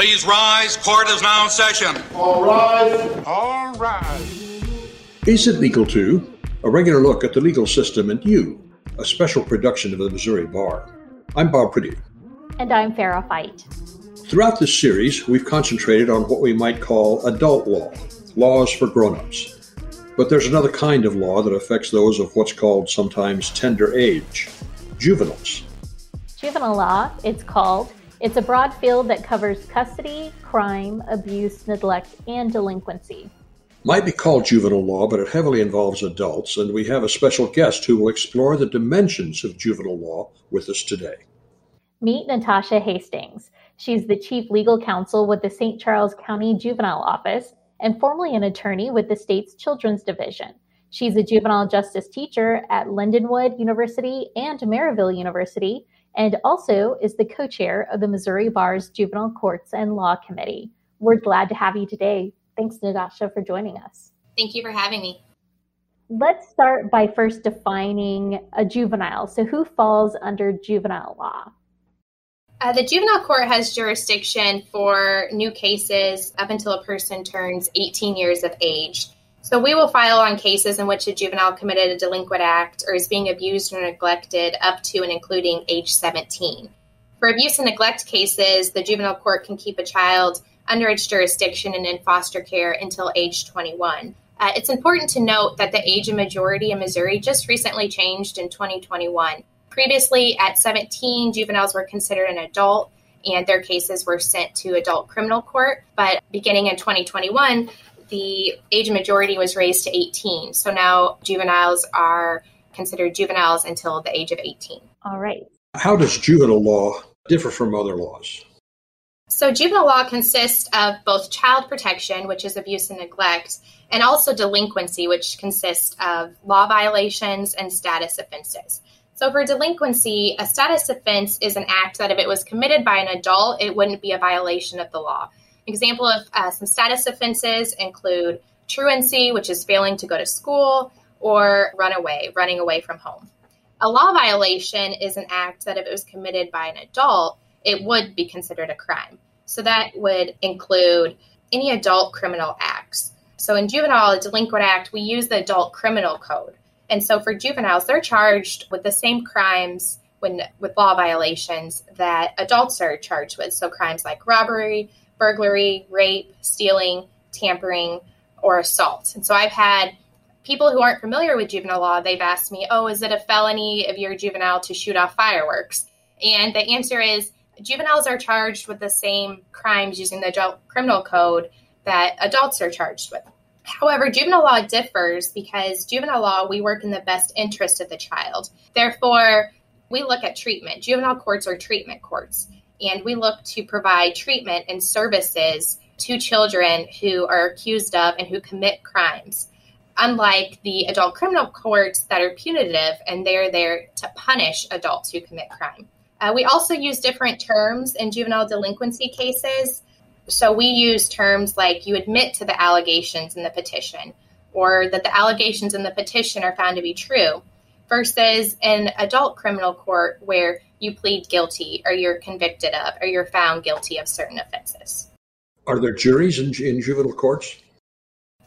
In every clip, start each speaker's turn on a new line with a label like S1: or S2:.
S1: Please rise. Court is now in session.
S2: All rise.
S3: All rise.
S4: Is it legal to? A regular look at the legal system and you, a special production of the Missouri Bar. I'm Bob Priddy.
S5: And I'm Farrah Fite.
S4: Throughout this series, we've concentrated on what we might call adult law, laws for grown-ups. But there's another kind of law that affects those of what's called sometimes tender age, juveniles.
S5: Juvenile law, it's called. It's a broad field that covers custody, crime, abuse, neglect, and delinquency
S4: might be called juvenile law, but it heavily involves adults, and we have a special guest who will explore the dimensions of juvenile law with us today.
S5: Meet Natasha Hastings. She's the Chief Legal Counsel with the St. Charles County Juvenile Office and formerly an attorney with the state's Children's Division. She's a juvenile justice teacher at Lindenwood University and Maryville University, and also is the co chair of the Missouri Bar's Juvenile Courts and Law Committee. We're glad to have you today. Thanks, Natasha, for joining us.
S6: Thank you for having me.
S5: Let's start by first defining a juvenile. So, who falls under juvenile law?
S6: Uh, the juvenile court has jurisdiction for new cases up until a person turns 18 years of age. So, we will file on cases in which a juvenile committed a delinquent act or is being abused or neglected up to and including age 17. For abuse and neglect cases, the juvenile court can keep a child under its jurisdiction and in foster care until age 21. Uh, it's important to note that the age of majority in Missouri just recently changed in 2021. Previously, at 17, juveniles were considered an adult and their cases were sent to adult criminal court. But beginning in 2021, the age of majority was raised to 18. So now juveniles are considered juveniles until the age of 18.
S5: All right.
S4: How does juvenile law differ from other laws?
S6: So, juvenile law consists of both child protection, which is abuse and neglect, and also delinquency, which consists of law violations and status offenses. So, for delinquency, a status offense is an act that if it was committed by an adult, it wouldn't be a violation of the law. Example of uh, some status offenses include truancy, which is failing to go to school, or runaway, running away from home. A law violation is an act that if it was committed by an adult, it would be considered a crime. So that would include any adult criminal acts. So in juvenile delinquent act, we use the adult criminal code. And so for juveniles, they're charged with the same crimes when with law violations that adults are charged with. So crimes like robbery, burglary, rape, stealing, tampering, or assault. And so I've had people who aren't familiar with juvenile law, they've asked me, "Oh, is it a felony if you're juvenile to shoot off fireworks?" And the answer is juveniles are charged with the same crimes using the adult criminal code that adults are charged with. However, juvenile law differs because juvenile law, we work in the best interest of the child. Therefore, we look at treatment. Juvenile courts are treatment courts, and we look to provide treatment and services to children who are accused of and who commit crimes. Unlike the adult criminal courts that are punitive and they're there to punish adults who commit crime. Uh, we also use different terms in juvenile delinquency cases. So we use terms like you admit to the allegations in the petition or that the allegations in the petition are found to be true versus an adult criminal court where you plead guilty or you're convicted of or you're found guilty of certain offenses.
S4: Are there juries in, in juvenile courts?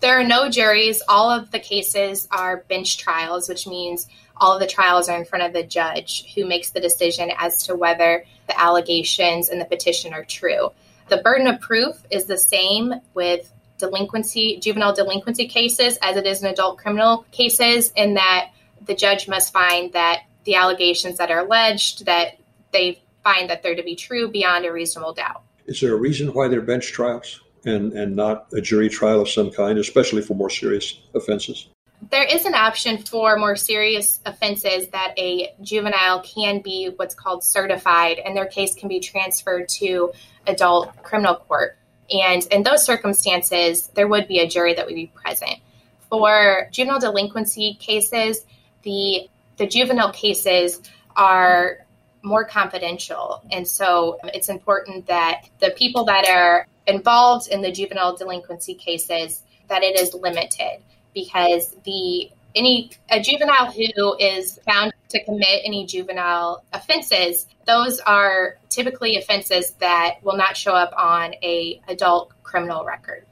S6: There are no juries. All of the cases are bench trials, which means all of the trials are in front of the judge who makes the decision as to whether the allegations and the petition are true. The burden of proof is the same with delinquency, juvenile delinquency cases as it is in adult criminal cases, in that the judge must find that the allegations that are alleged that they find that they're to be true beyond a reasonable doubt.
S4: Is there a reason why they're bench trials and, and not a jury trial of some kind, especially for more serious offenses?
S6: there is an option for more serious offenses that a juvenile can be what's called certified and their case can be transferred to adult criminal court. And in those circumstances, there would be a jury that would be present. For juvenile delinquency cases, the the juvenile cases are more confidential. And so it's important that the people that are involved in the juvenile delinquency cases that it is limited because the any a juvenile who is found to commit any juvenile offenses, those are typically offenses that will not show up on a adult criminal record.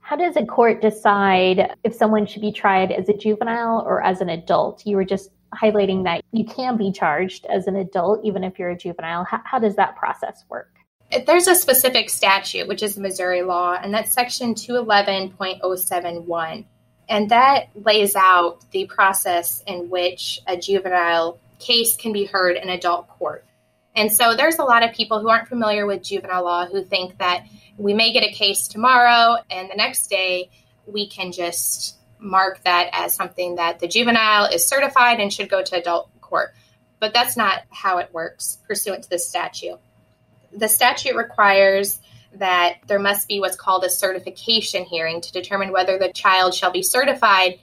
S5: How does a court decide if someone should be tried as a juvenile or as an adult? You were just highlighting that you can be charged as an adult even if you're a juvenile. How, how does that process work?
S6: There's a specific statute, which is Missouri law, and that's section 211.071. And that lays out the process in which a juvenile case can be heard in adult court. And so there's a lot of people who aren't familiar with juvenile law who think that we may get a case tomorrow and the next day we can just mark that as something that the juvenile is certified and should go to adult court. But that's not how it works pursuant to the statute. The statute requires that there must be what's called a certification hearing to determine whether the child shall be certified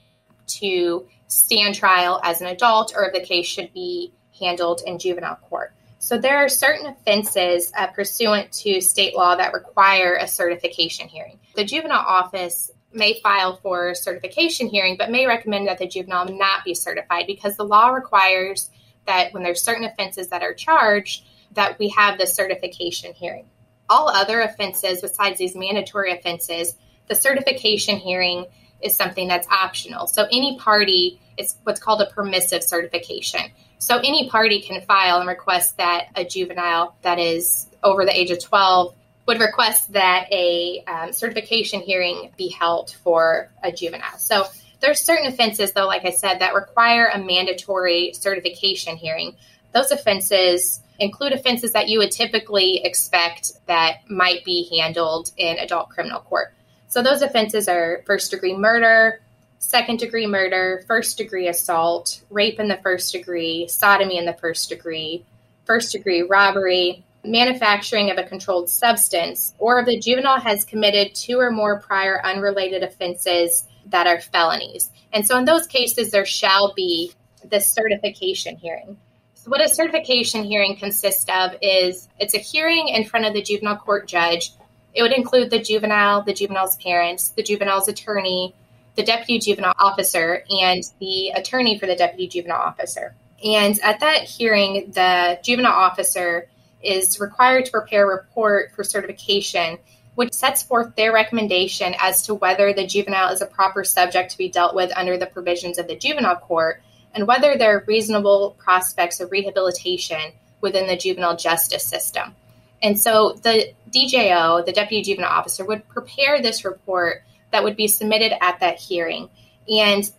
S6: to stand trial as an adult or if the case should be handled in juvenile court. So there are certain offenses uh, pursuant to state law that require a certification hearing. The juvenile office may file for certification hearing, but may recommend that the juvenile not be certified because the law requires that when there's certain offenses that are charged, that we have the certification hearing. All other offenses besides these mandatory offenses, the certification hearing is something that's optional. So any party is what's called a permissive certification. So any party can file and request that a juvenile that is over the age of 12 would request that a um, certification hearing be held for a juvenile. So there's certain offenses, though, like I said, that require a mandatory certification hearing. Those offenses include offenses that you would typically expect that might be handled in adult criminal court. So those offenses are first degree murder, second degree murder, first degree assault, rape in the first degree, sodomy in the first degree, first degree robbery, manufacturing of a controlled substance, or if the juvenile has committed two or more prior unrelated offenses that are felonies. And so in those cases, there shall be the certification hearing. So what a certification hearing consists of is it's a hearing in front of the juvenile court judge. It would include the juvenile, the juvenile's parents, the juvenile's attorney, the deputy juvenile officer, and the attorney for the deputy juvenile officer. And at that hearing, the juvenile officer is required to prepare a report for certification, which sets forth their recommendation as to whether the juvenile is a proper subject to be dealt with under the provisions of the juvenile court and whether there are reasonable prospects of rehabilitation within the juvenile justice system. And so the DJO, the deputy juvenile officer, would prepare this report that would be submitted at that hearing. And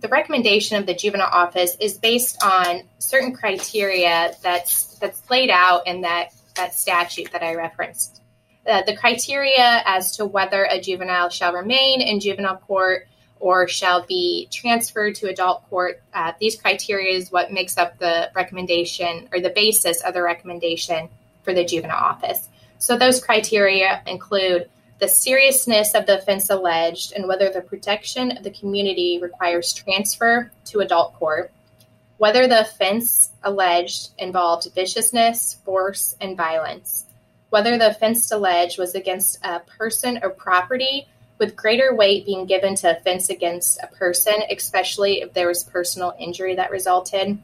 S6: the recommendation of the juvenile office is based on certain criteria that's that's laid out in that that statute that I referenced. Uh, the criteria as to whether a juvenile shall remain in juvenile court or shall be transferred to adult court. Uh, these criteria is what makes up the recommendation or the basis of the recommendation for the juvenile office. So those criteria include the seriousness of the offense alleged, and whether the protection of the community requires transfer to adult court, whether the offense alleged involved viciousness, force, and violence, whether the offense alleged was against a person or property, with greater weight being given to offense against a person, especially if there was personal injury that resulted.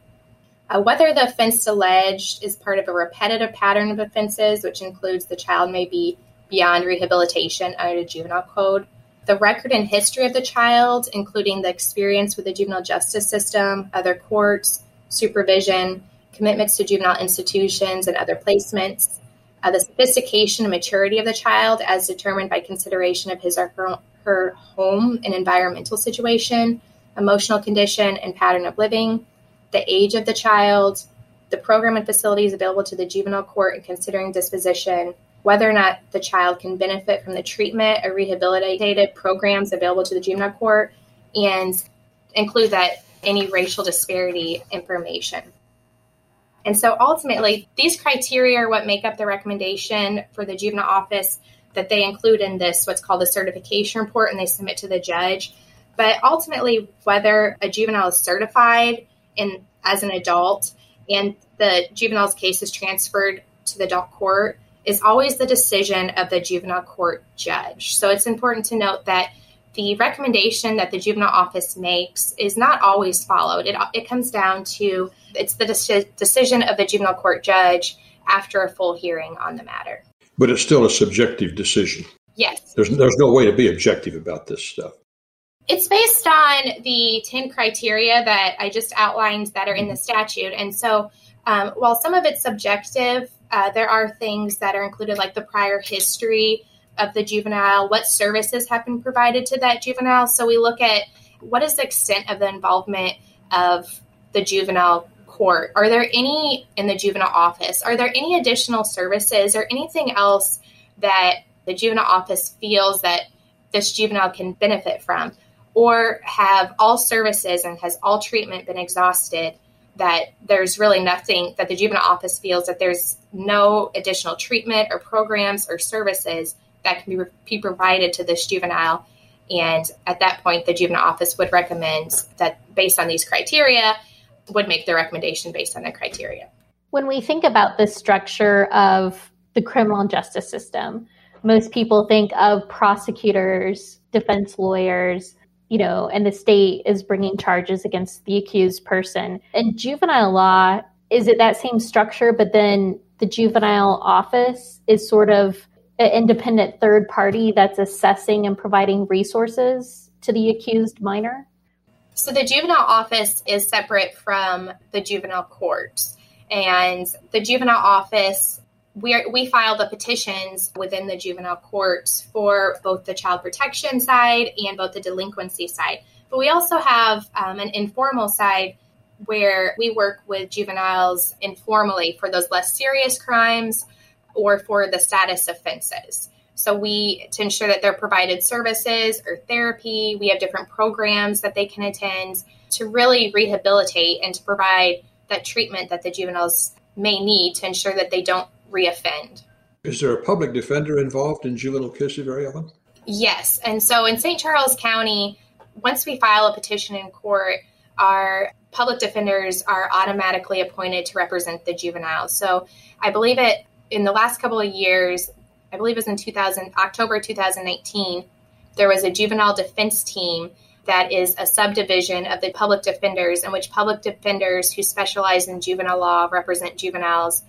S6: Uh, whether the offense alleged is part of a repetitive pattern of offenses, which includes the child may be beyond rehabilitation under the juvenile code. The record and history of the child, including the experience with the juvenile justice system, other courts, supervision, commitments to juvenile institutions and other placements, uh, the sophistication and maturity of the child as determined by consideration of his or her, her home and environmental situation, emotional condition and pattern of living, the age of the child, the program and facilities available to the juvenile court in considering disposition, whether or not the child can benefit from the treatment or rehabilitative programs available to the juvenile court, and include that any racial disparity information. And so ultimately, these criteria are what make up the recommendation for the juvenile office that they include in this, what's called a certification report, and they submit to the judge. But ultimately, whether a juvenile is certified in, as an adult and the juvenile's case is transferred to the adult court is always the decision of the juvenile court judge. So it's important to note that the recommendation that the juvenile office makes is not always followed. It, it comes down to it's the de- decision of the juvenile court judge after a full hearing on the matter.
S4: But it's still a subjective decision.
S6: Yes.
S4: There's, there's no way to be objective about this stuff.
S6: It's based on the 10 criteria that I just outlined that are in the statute. And so um, while some of it's subjective, uh, there are things that are included, like the prior history of the juvenile, what services have been provided to that juvenile. So we look at what is the extent of the involvement of the juvenile court? Are there any in the juvenile office? Are there any additional services or anything else that the juvenile office feels that this juvenile can benefit from? Or have all services and has all treatment been exhausted that there's really nothing that the juvenile office feels that there's no additional treatment or programs or services that can be, be provided to this juvenile. And at that point, the juvenile office would recommend that based on these criteria, would make the recommendation based on the criteria.
S5: When we think about the structure of the criminal justice system, most people think of prosecutors, defense lawyers, you know, and the state is bringing charges against the accused person. In juvenile law, is it that same structure, but then the juvenile office is sort of an independent third party that's assessing and providing resources to the accused minor?
S6: So the juvenile office is separate from the juvenile court. And the juvenile office, we, are, we file the petitions within the juvenile court for both the child protection side and both the delinquency side. But we also have um, an informal side where we work with juveniles informally for those less serious crimes or for the status offenses. So we to ensure that they're provided services or therapy, we have different programs that they can attend to really rehabilitate and to provide that treatment that the juveniles may need to ensure that they don't reoffend.
S4: Is there a public defender involved in juvenile cases very often?
S6: Yes. And so in St. Charles County, once we file a petition in court, our public defenders are automatically appointed to represent the juveniles. So I believe it in the last couple of years, I believe it was in 2000, October 2019, there was a juvenile defense team that is a subdivision of the public defenders, in which public defenders who specialize in juvenile law represent juveniles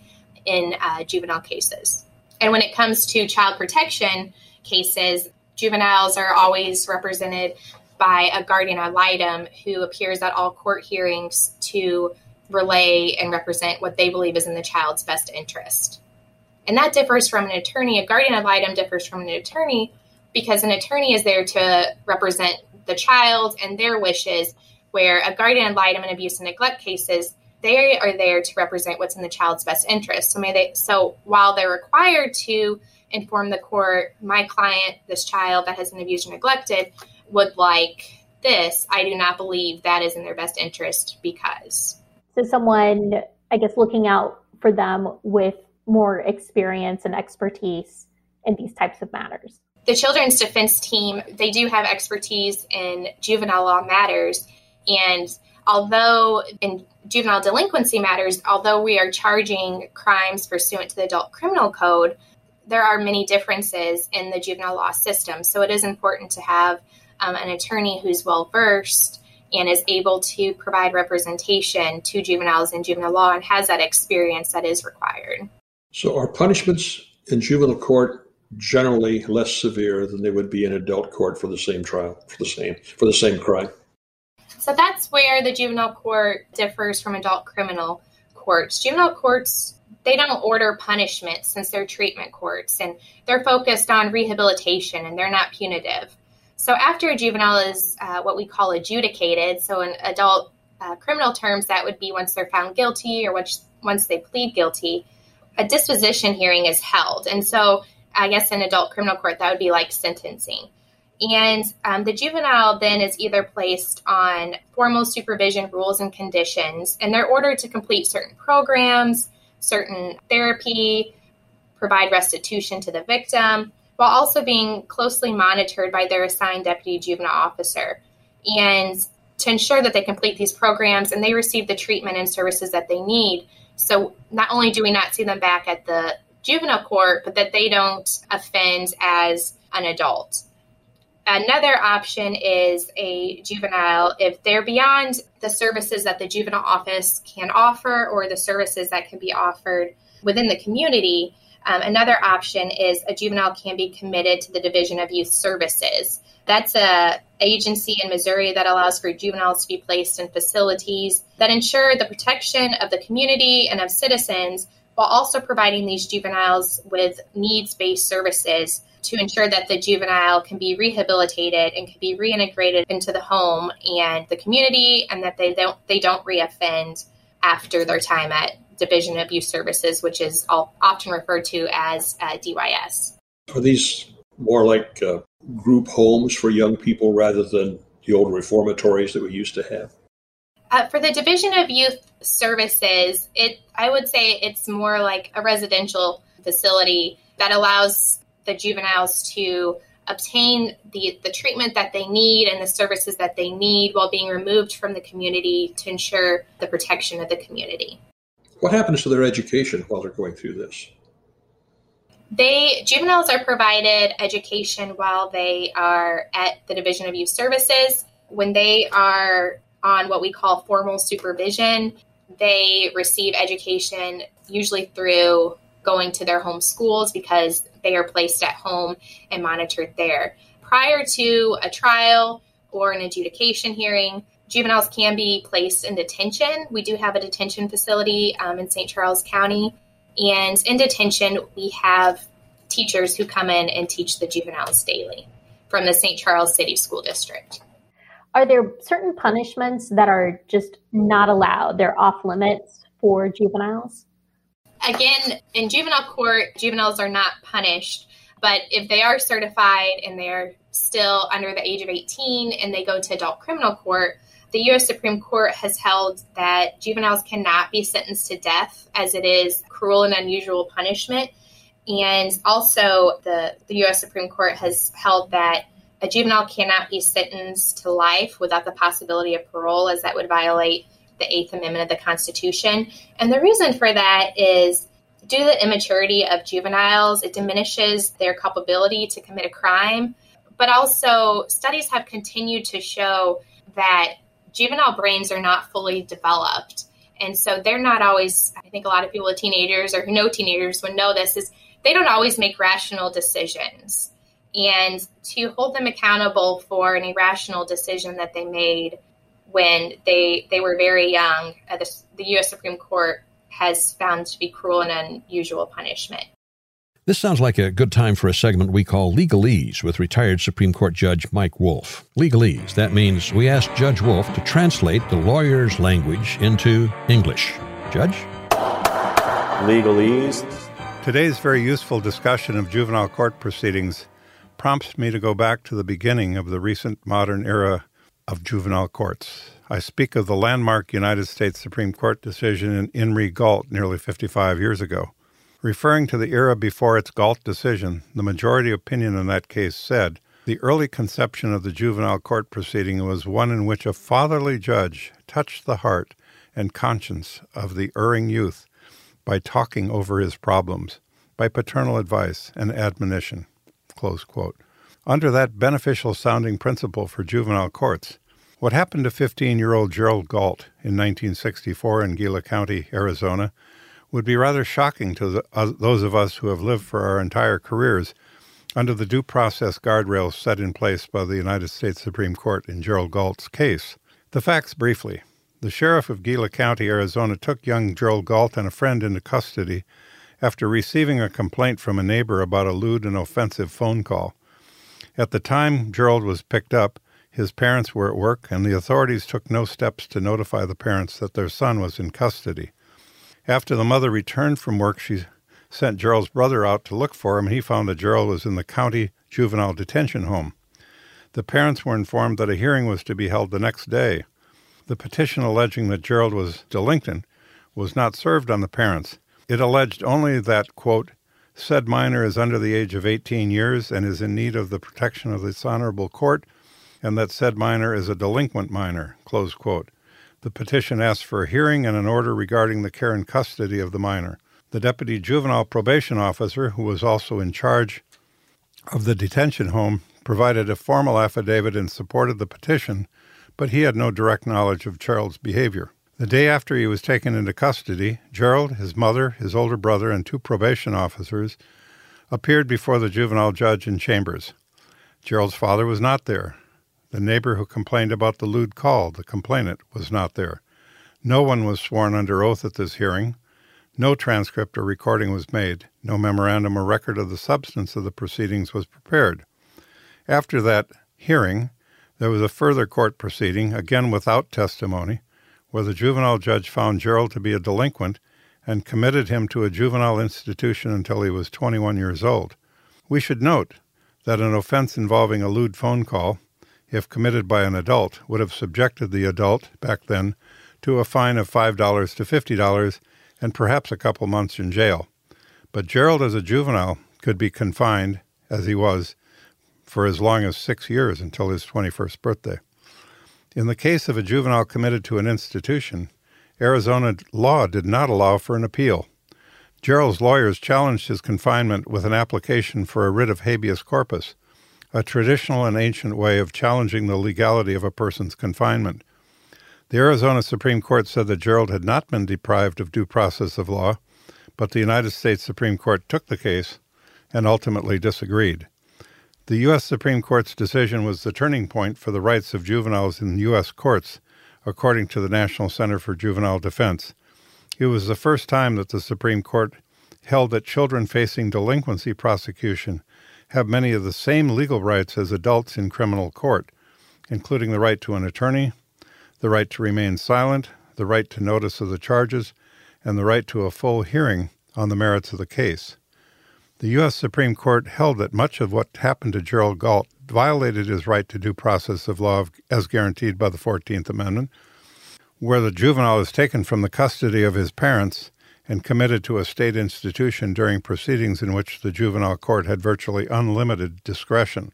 S6: in uh, juvenile cases. And when it comes to child protection cases, juveniles are always represented by a guardian ad litem who appears at all court hearings to relay and represent what they believe is in the child's best interest. And that differs from an attorney. A guardian ad litem differs from an attorney because an attorney is there to represent the child and their wishes, where a guardian ad litem in abuse and neglect cases, they are there to represent what's in the child's best interest. So may they so while they're required to inform the court, my client, this child that has been abused or neglected, would like this, I do not believe that is in their best interest because.
S5: So someone, I guess, looking out for them with more experience and expertise in these types of matters.
S6: The children's defense team, they do have expertise in juvenile law matters. And although in juvenile delinquency matters, although we are charging crimes pursuant to the adult criminal code, there are many differences in the juvenile law system. So it is important to have um, an attorney who's well versed and is able to provide representation to juveniles in juvenile law and has that experience that is required.
S4: So, are punishments in juvenile court generally less severe than they would be in adult court for the same trial, for the same for the same crime?
S6: So that's where the juvenile court differs from adult criminal courts. Juvenile courts they don't order punishment since they're treatment courts and they're focused on rehabilitation and they're not punitive. So after a juvenile is uh, what we call adjudicated, so in adult uh, criminal terms, that would be once they're found guilty or once once they plead guilty a disposition hearing is held. And so I guess in adult criminal court, that would be like sentencing. And um, the juvenile then is either placed on formal supervision rules and conditions, and they're ordered to complete certain programs, certain therapy, provide restitution to the victim, while also being closely monitored by their assigned deputy juvenile officer. And to ensure that they complete these programs and they receive the treatment and services that they need, so not only do we not see them back at the juvenile court, but that they don't offend as an adult. Another option is a juvenile if they're beyond the services that the juvenile office can offer or the services that can be offered within the community. Um, another option is a juvenile can be committed to the Division of Youth Services. That's a agency in Missouri that allows for juveniles to be placed in facilities that ensure the protection of the community and of citizens while also providing these juveniles with needs-based services to ensure that the juvenile can be rehabilitated and can be reintegrated into the home and the community and that they don't they don't reoffend after their time at Division of Youth Services, which is often referred to as uh, DYS.
S4: Are these more like uh, group homes for young people rather than the old reformatories that we used to have?
S6: Uh, for the Division of Youth Services, it I would say it's more like a residential facility that allows the juveniles to obtain the, the treatment that they need and the services that they need while being removed from the community to ensure the protection of the community.
S4: What happens to their education while they're going through this?
S6: They juveniles are provided education while they are at the Division of Youth Services. When they are on what we call formal supervision, they receive education usually through going to their home schools because they are placed at home and monitored there. Prior to a trial or an adjudication hearing, juveniles can be placed in detention. We do have a detention facility um, in St. Charles County. And in detention, we have teachers who come in and teach the juveniles daily from the St. Charles City School District.
S5: Are there certain punishments that are just not allowed? They're off limits for juveniles?
S6: Again, in juvenile court, juveniles are not punished, but if they are certified and they're still under the age of 18 and they go to adult criminal court, the U.S. Supreme Court has held that juveniles cannot be sentenced to death as it is cruel and unusual punishment. And also, the, the U.S. Supreme Court has held that a juvenile cannot be sentenced to life without the possibility of parole, as that would violate the Eighth Amendment of the Constitution. And the reason for that is due to the immaturity of juveniles, it diminishes their culpability to commit a crime. But also, studies have continued to show that juvenile brains are not fully developed. And so they're not always, I think a lot of people with teenagers or who know teenagers would know this, is they don't always make rational decisions. And to hold them accountable for an irrational decision that they made when they they were very young. Uh, the, the U.S. Supreme Court has found to be cruel and unusual punishment.
S2: This sounds like a good time for a segment we call Legalese with retired Supreme Court Judge Mike Wolff. Legalese, that means we ask Judge Wolff to translate the lawyer's language into English. Judge?
S3: Legalese.
S7: Today's very useful discussion of juvenile court proceedings prompts me to go back to the beginning of the recent modern era of juvenile courts. I speak of the landmark United States Supreme Court decision in In re Gault nearly 55 years ago. Referring to the era before its Gault decision, the majority opinion in that case said the early conception of the juvenile court proceeding was one in which a fatherly judge touched the heart and conscience of the erring youth by talking over his problems, by paternal advice and admonition. Under that beneficial sounding principle for juvenile courts, what happened to 15 year old Gerald Gault in 1964 in Gila County, Arizona, would be rather shocking to the, uh, those of us who have lived for our entire careers under the due process guardrails set in place by the United States Supreme Court in Gerald Gault's case. The facts briefly. The sheriff of Gila County, Arizona, took young Gerald Gault and a friend into custody after receiving a complaint from a neighbor about a lewd and offensive phone call. At the time Gerald was picked up, his parents were at work, and the authorities took no steps to notify the parents that their son was in custody. After the mother returned from work, she sent Gerald's brother out to look for him, and he found that Gerald was in the county juvenile detention home. The parents were informed that a hearing was to be held the next day. The petition alleging that Gerald was delinquent was not served on the parents. It alleged only that, quote, said minor is under the age of 18 years and is in need of the protection of this honorable court and that said minor is a delinquent minor. The petition asked for a hearing and an order regarding the care and custody of the minor. The deputy juvenile probation officer, who was also in charge of the detention home, provided a formal affidavit in support of the petition, but he had no direct knowledge of Gerald's behavior. The day after he was taken into custody, Gerald, his mother, his older brother, and two probation officers appeared before the juvenile judge in chambers. Gerald's father was not there. The neighbor who complained about the lewd call, the complainant, was not there. No one was sworn under oath at this hearing. No transcript or recording was made. No memorandum or record of the substance of the proceedings was prepared. After that hearing, there was a further court proceeding, again without testimony, where the juvenile judge found Gerald to be a delinquent and committed him to a juvenile institution until he was 21 years old. We should note that an offense involving a lewd phone call, if committed by an adult, would have subjected the adult, back then, to a fine of $5 to $50 and perhaps a couple months in jail. But Gerald, as a juvenile, could be confined, as he was, for as long as six years until his 21st birthday. In the case of a juvenile committed to an institution, Arizona law did not allow for an appeal. Gerald's lawyers challenged his confinement with an application for a writ of habeas corpus, a traditional and ancient way of challenging the legality of a person's confinement. The Arizona Supreme Court said that Gerald had not been deprived of due process of law, but the United States Supreme Court took the case and ultimately disagreed. The U.S. Supreme Court's decision was the turning point for the rights of juveniles in U.S. courts, according to the National Center for Juvenile Defense. It was the first time that the Supreme Court held that children facing delinquency prosecution have many of the same legal rights as adults in criminal court, including the right to an attorney, the right to remain silent, the right to notice of the charges, and the right to a full hearing on the merits of the case. The U.S. Supreme Court held that much of what happened to Gerald Gault violated his right to due process of law as guaranteed by the 14th Amendment, where the juvenile is taken from the custody of his parents and committed to a state institution during proceedings in which the juvenile court had virtually unlimited discretion.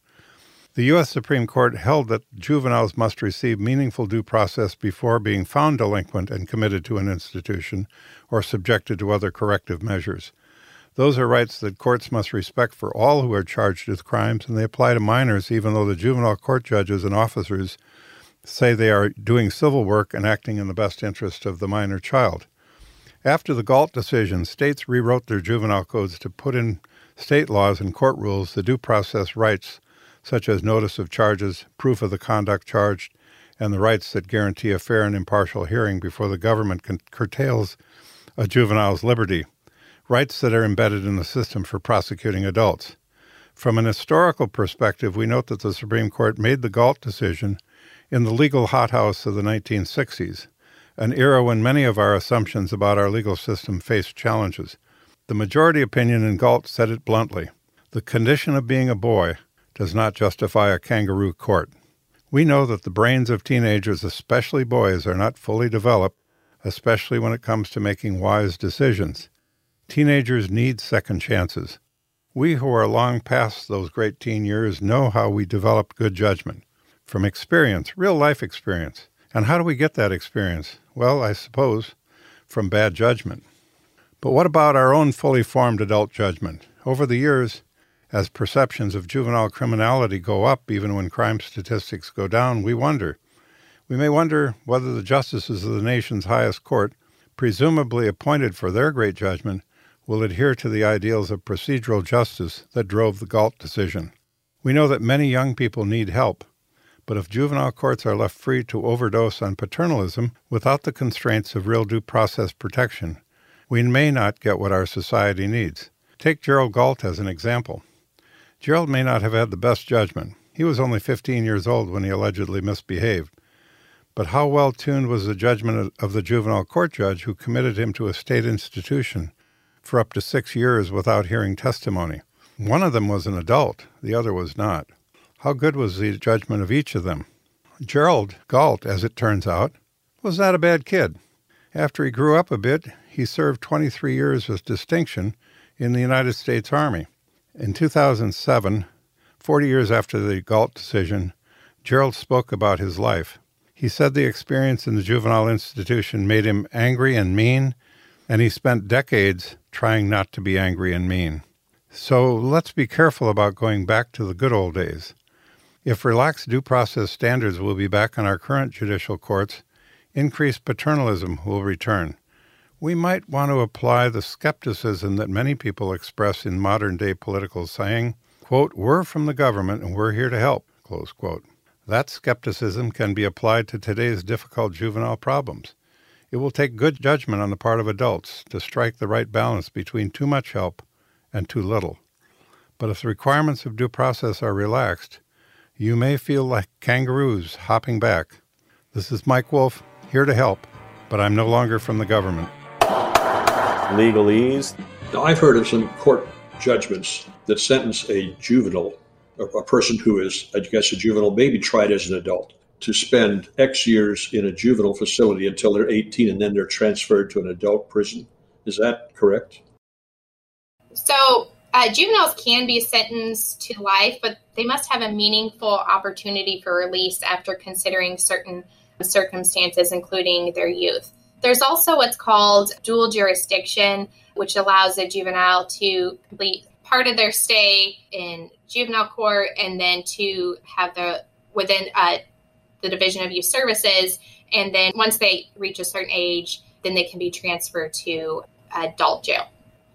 S7: The U.S. Supreme Court held that juveniles must receive meaningful due process before being found delinquent and committed to an institution or subjected to other corrective measures. Those are rights that courts must respect for all who are charged with crimes, and they apply to minors, even though the juvenile court judges and officers say they are doing civil work and acting in the best interest of the minor child. After the Gault decision, states rewrote their juvenile codes to put in state laws and court rules the due process rights, such as notice of charges, proof of the conduct charged, and the rights that guarantee a fair and impartial hearing before the government curtails a juvenile's liberty rights that are embedded in the system for prosecuting adults. From an historical perspective, we note that the Supreme Court made the Gault decision in the legal hothouse of the 1960s, an era when many of our assumptions about our legal system faced challenges. The majority opinion in Gault said it bluntly the condition of being a boy does not justify a kangaroo court. We know that the brains of teenagers, especially boys, are not fully developed, especially when it comes to making wise decisions. Teenagers need second chances. We who are long past those great teen years know how we develop good judgment from experience, real life experience. And how do we get that experience? Well, I suppose from bad judgment. But what about our own fully formed adult judgment? Over the years, as perceptions of juvenile criminality go up, even when crime statistics go down, we wonder. We may wonder whether the justices of the nation's highest court, presumably appointed for their great judgment, will adhere to the ideals of procedural justice that drove the Gault decision. We know that many young people need help, but if juvenile courts are left free to overdose on paternalism without the constraints of real due process protection, we may not get what our society needs. Take Gerald Gault as an example. Gerald may not have had the best judgment. He was only 15 years old when he allegedly misbehaved. But how well tuned was the judgment of the juvenile court judge who committed him to a state institution for up to six years without hearing testimony. One of them was an adult, the other was not. How good was the judgment of each of them? Gerald Gault, as it turns out, was not a bad kid. After he grew up a bit, he served 23 years with distinction in the United States Army. In 2007, 40 years after the Gault decision, Gerald spoke about his life. He said the experience in the juvenile institution made him angry and mean, and he spent decades trying not to be angry and mean. So let's be careful about going back to the good old days. If relaxed due process standards will be back in our current judicial courts, increased paternalism will return. We might want to apply the skepticism that many people express in modern day political saying, quote, we're from the government and we're here to help, close quote. That skepticism can be applied to today's difficult juvenile problems. It will take good judgment on the part of adults to strike the right balance between too much help and too little. But if the requirements of due process are relaxed, you may feel like kangaroos hopping back. This is Mike Wolff, here to help, but I'm no longer from the government.
S3: Legalese.
S4: Now, I've heard of some court judgments that sentence a juvenile, a, a person who is, I guess, a juvenile, maybe tried as an adult, to spend X years in a juvenile facility until they're 18 and then they're transferred to an adult prison. Is that correct?
S6: So, uh, juveniles can be sentenced to life, but they must have a meaningful opportunity for release after considering certain circumstances, including their youth. There's also what's called dual jurisdiction, which allows a juvenile to complete part of their stay in juvenile court and then to have the within uh, the Division of Youth Services. And then once they reach a certain age, then they can be transferred to adult jail.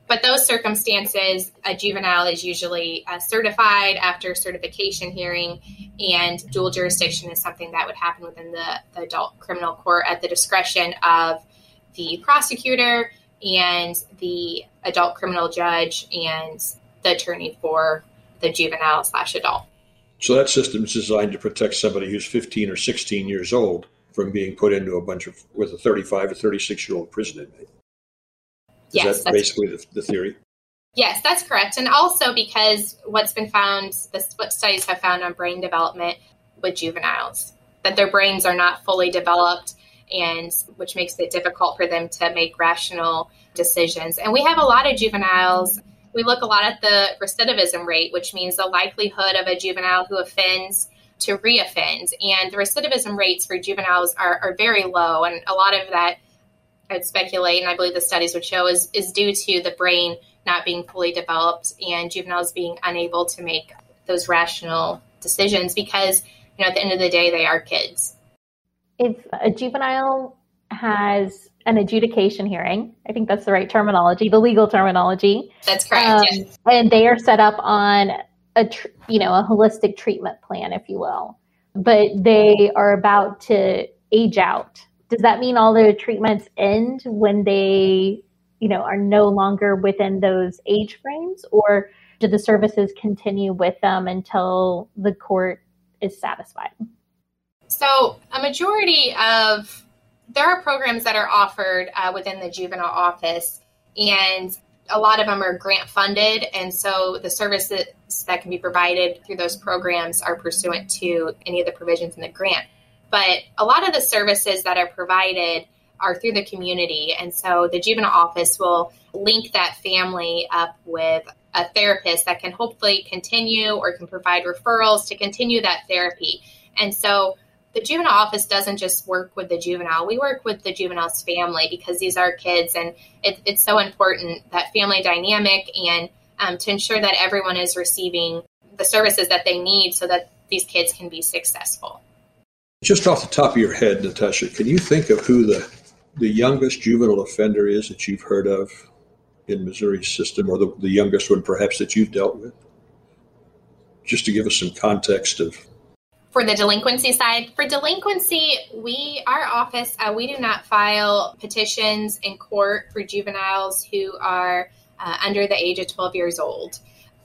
S6: But those circumstances, a juvenile is usually uh, certified after certification hearing, and dual jurisdiction is something that would happen within the, the adult criminal court at the discretion of the prosecutor and the adult criminal judge and the attorney for the juvenile slash adult.
S4: So that system is designed to protect somebody who's 15 or 16 years old from being put into a bunch of with a 35 or 36 year old prison inmate. Is
S6: yes,
S4: that basically the, the theory?
S6: Yes, that's correct. And also because what's been found, this, what studies have found on brain development with juveniles, that their brains are not fully developed, and which makes it difficult for them to make rational decisions. And we have a lot of juveniles. We look a lot at the recidivism rate, which means the likelihood of a juvenile who offends to reoffend. And the recidivism rates for juveniles are, are very low. And a lot of that I'd speculate, and I believe the studies would show, is, is due to the brain not being fully developed and juveniles being unable to make those rational decisions because, you know, at the end of the day, they are kids.
S5: If a juvenile has an adjudication hearing, I think that's the right terminology, the legal terminology.
S6: That's correct.
S5: Um,
S6: yes.
S5: And they are set up on a, tr- you know, a holistic treatment plan, if you will, but they are about to age out does that mean all the treatments end when they you know are no longer within those age frames? Or do the services continue with them until the court is satisfied?
S6: So a majority of there are programs that are offered uh, within the juvenile office and a lot of them are grant funded and so the services that can be provided through those programs are pursuant to any of the provisions in the grant but a lot of the services that are provided are through the community. And so the juvenile office will link that family up with a therapist that can hopefully continue or can provide referrals to continue that therapy. And so the juvenile office doesn't just work with the juvenile, we work with the juvenile's family because these are kids, and it, it's so important that family dynamic and um, to ensure that everyone is receiving the services that they need so that these kids can be successful.
S4: Just off the top of your head, Natasha, can you think of who the, the youngest juvenile offender is that you've heard of in Missouri's system, or the, the youngest one perhaps that you've dealt with? Just to give us some context of.
S6: For the delinquency side, for delinquency, we, our office, uh, we do not file petitions in court for juveniles who are uh, under the age of 12 years old.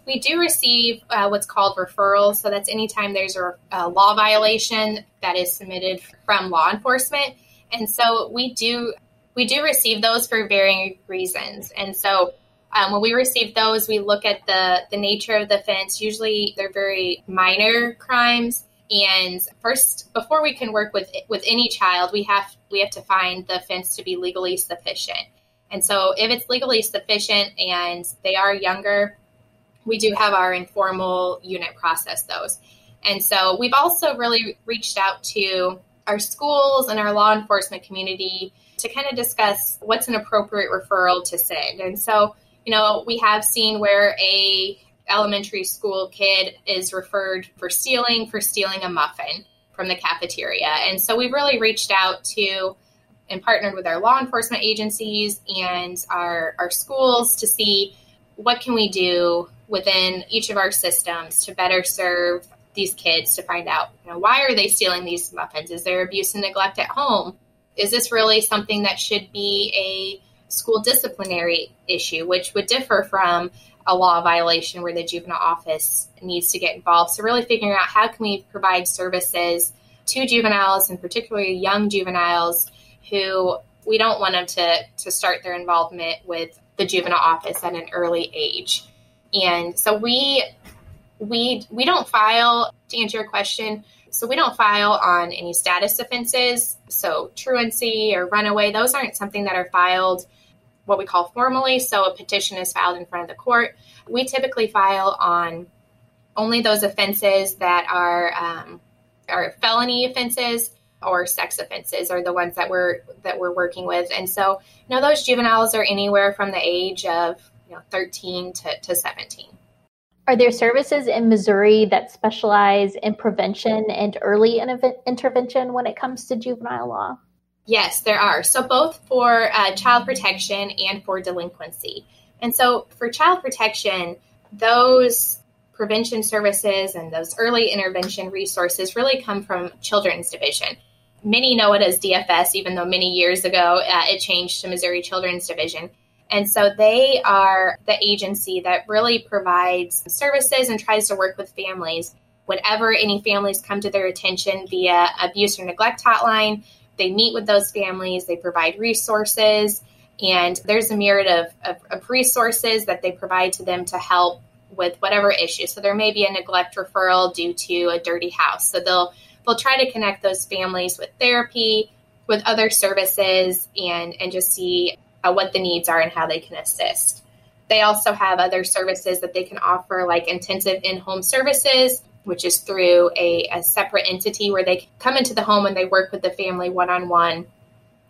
S6: We do receive uh, what's called referrals. So that's anytime there's a, a, law violation that is submitted from law enforcement. And so we do we do receive those for varying reasons. And so um, when we receive those, we look at the the nature of the offense. Usually they're very minor crimes. And first, before we can work with with any child, we have we have to find the offense to be legally sufficient. And so, if it's legally sufficient and they are younger, we do have our informal unit process those. And so we've also really reached out to our schools and our law enforcement community to kind of discuss what's an appropriate referral to send. And so, you know, we have seen where a elementary school kid is referred for stealing for stealing a muffin from the cafeteria. And so we've really reached out to and partnered with our law enforcement agencies and our, our schools to see what can we do within each of our systems to better serve these kids to find out you know, why are they stealing these muffins? Is there abuse and neglect at home? Is this really something that should be a school disciplinary issue which would differ from a law violation where the juvenile office needs to get involved? So really figuring out how can we provide services to juveniles and particularly young juveniles who we don't want them to, to start their involvement with the juvenile office at an early age. And so we we we don't file to answer your question. So we don't file on any status offenses. So truancy or runaway, those aren't something that are filed what we call formally. So a petition is filed in front of the court. We typically file on only those offenses that are um, are felony offenses or sex offenses are the ones that we're that we're working with. And so, you know, those juveniles are anywhere from the age of you know 13 to, to 17.
S5: Are there services in Missouri that specialize in prevention and early intervention when it comes to juvenile law?
S6: Yes, there are. So, both for uh, child protection and for delinquency. And so, for child protection, those prevention services and those early intervention resources really come from Children's Division many know it as DFS, even though many years ago uh, it changed to Missouri Children's Division. And so they are the agency that really provides services and tries to work with families. Whenever any families come to their attention via abuse or neglect hotline, they meet with those families, they provide resources, and there's a myriad of, of, of resources that they provide to them to help with whatever issue. So there may be a neglect referral due to a dirty house. So they'll they'll try to connect those families with therapy, with other services, and, and just see what the needs are and how they can assist. They also have other services that they can offer, like intensive in home services, which is through a, a separate entity where they come into the home and they work with the family one on one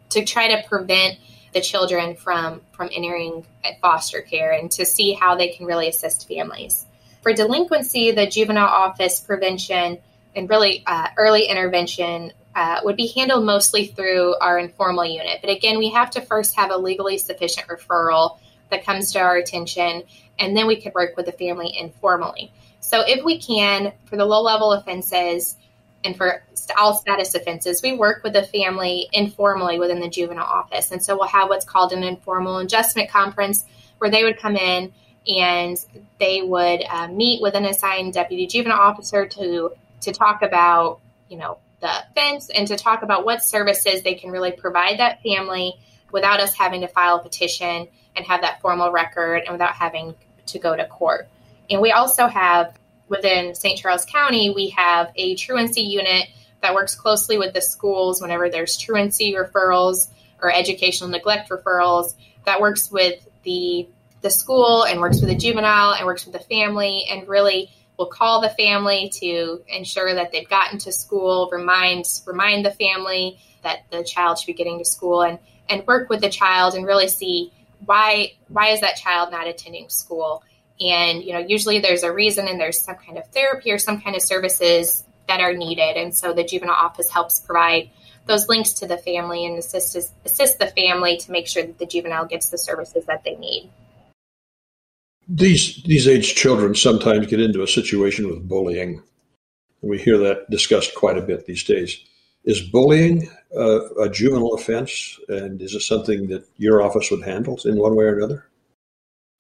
S6: to try to prevent the children from from entering foster care and to see how they can really assist families. For delinquency, the juvenile office prevention and really uh, early intervention uh, would be handled mostly through our informal unit. But again, we have to first have a legally sufficient referral that comes to our attention, and then we could work with the family informally. So if we can, for the low level offenses and for all status offenses, we work with the family informally within the juvenile office. And so we'll have what's called an informal adjustment conference where they would come in and they would uh, meet with an assigned deputy juvenile officer to to talk about, you know, the fence and to talk about what services they can really provide that family without us having to file a petition and have that formal record and without having to go to court. And we also have within St. Charles County, we have a truancy unit that works closely with the schools whenever there's truancy referrals or educational neglect referrals that works with the the school and works with the juvenile and works with the family and really will call the family to ensure that they've gotten to school, remind remind the family that the child should be getting to school and and work with the child and really see why why is that child not attending school? And you know usually there's a reason and there's some kind of therapy or some kind of services that are needed. And so the juvenile office helps provide those links to the family and assist assist the family to make sure that the juvenile gets the services that they need
S4: these these age children sometimes get into a situation with bullying. We hear that discussed quite a bit these days. Is bullying uh, a juvenile offense, and is it something that your office would handle in one way or another?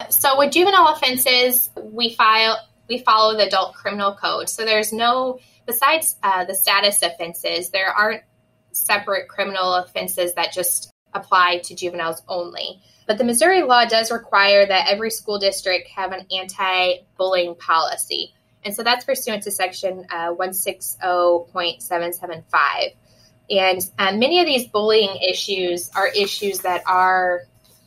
S6: So, with juvenile offenses, we file we follow the adult criminal code. So, there's no besides uh, the status offenses, there aren't separate criminal offenses that just apply to juveniles only. But the Missouri law does require that every school district have an anti bullying policy. And so that's pursuant to section uh, 160.775. And uh, many of these bullying issues are issues that are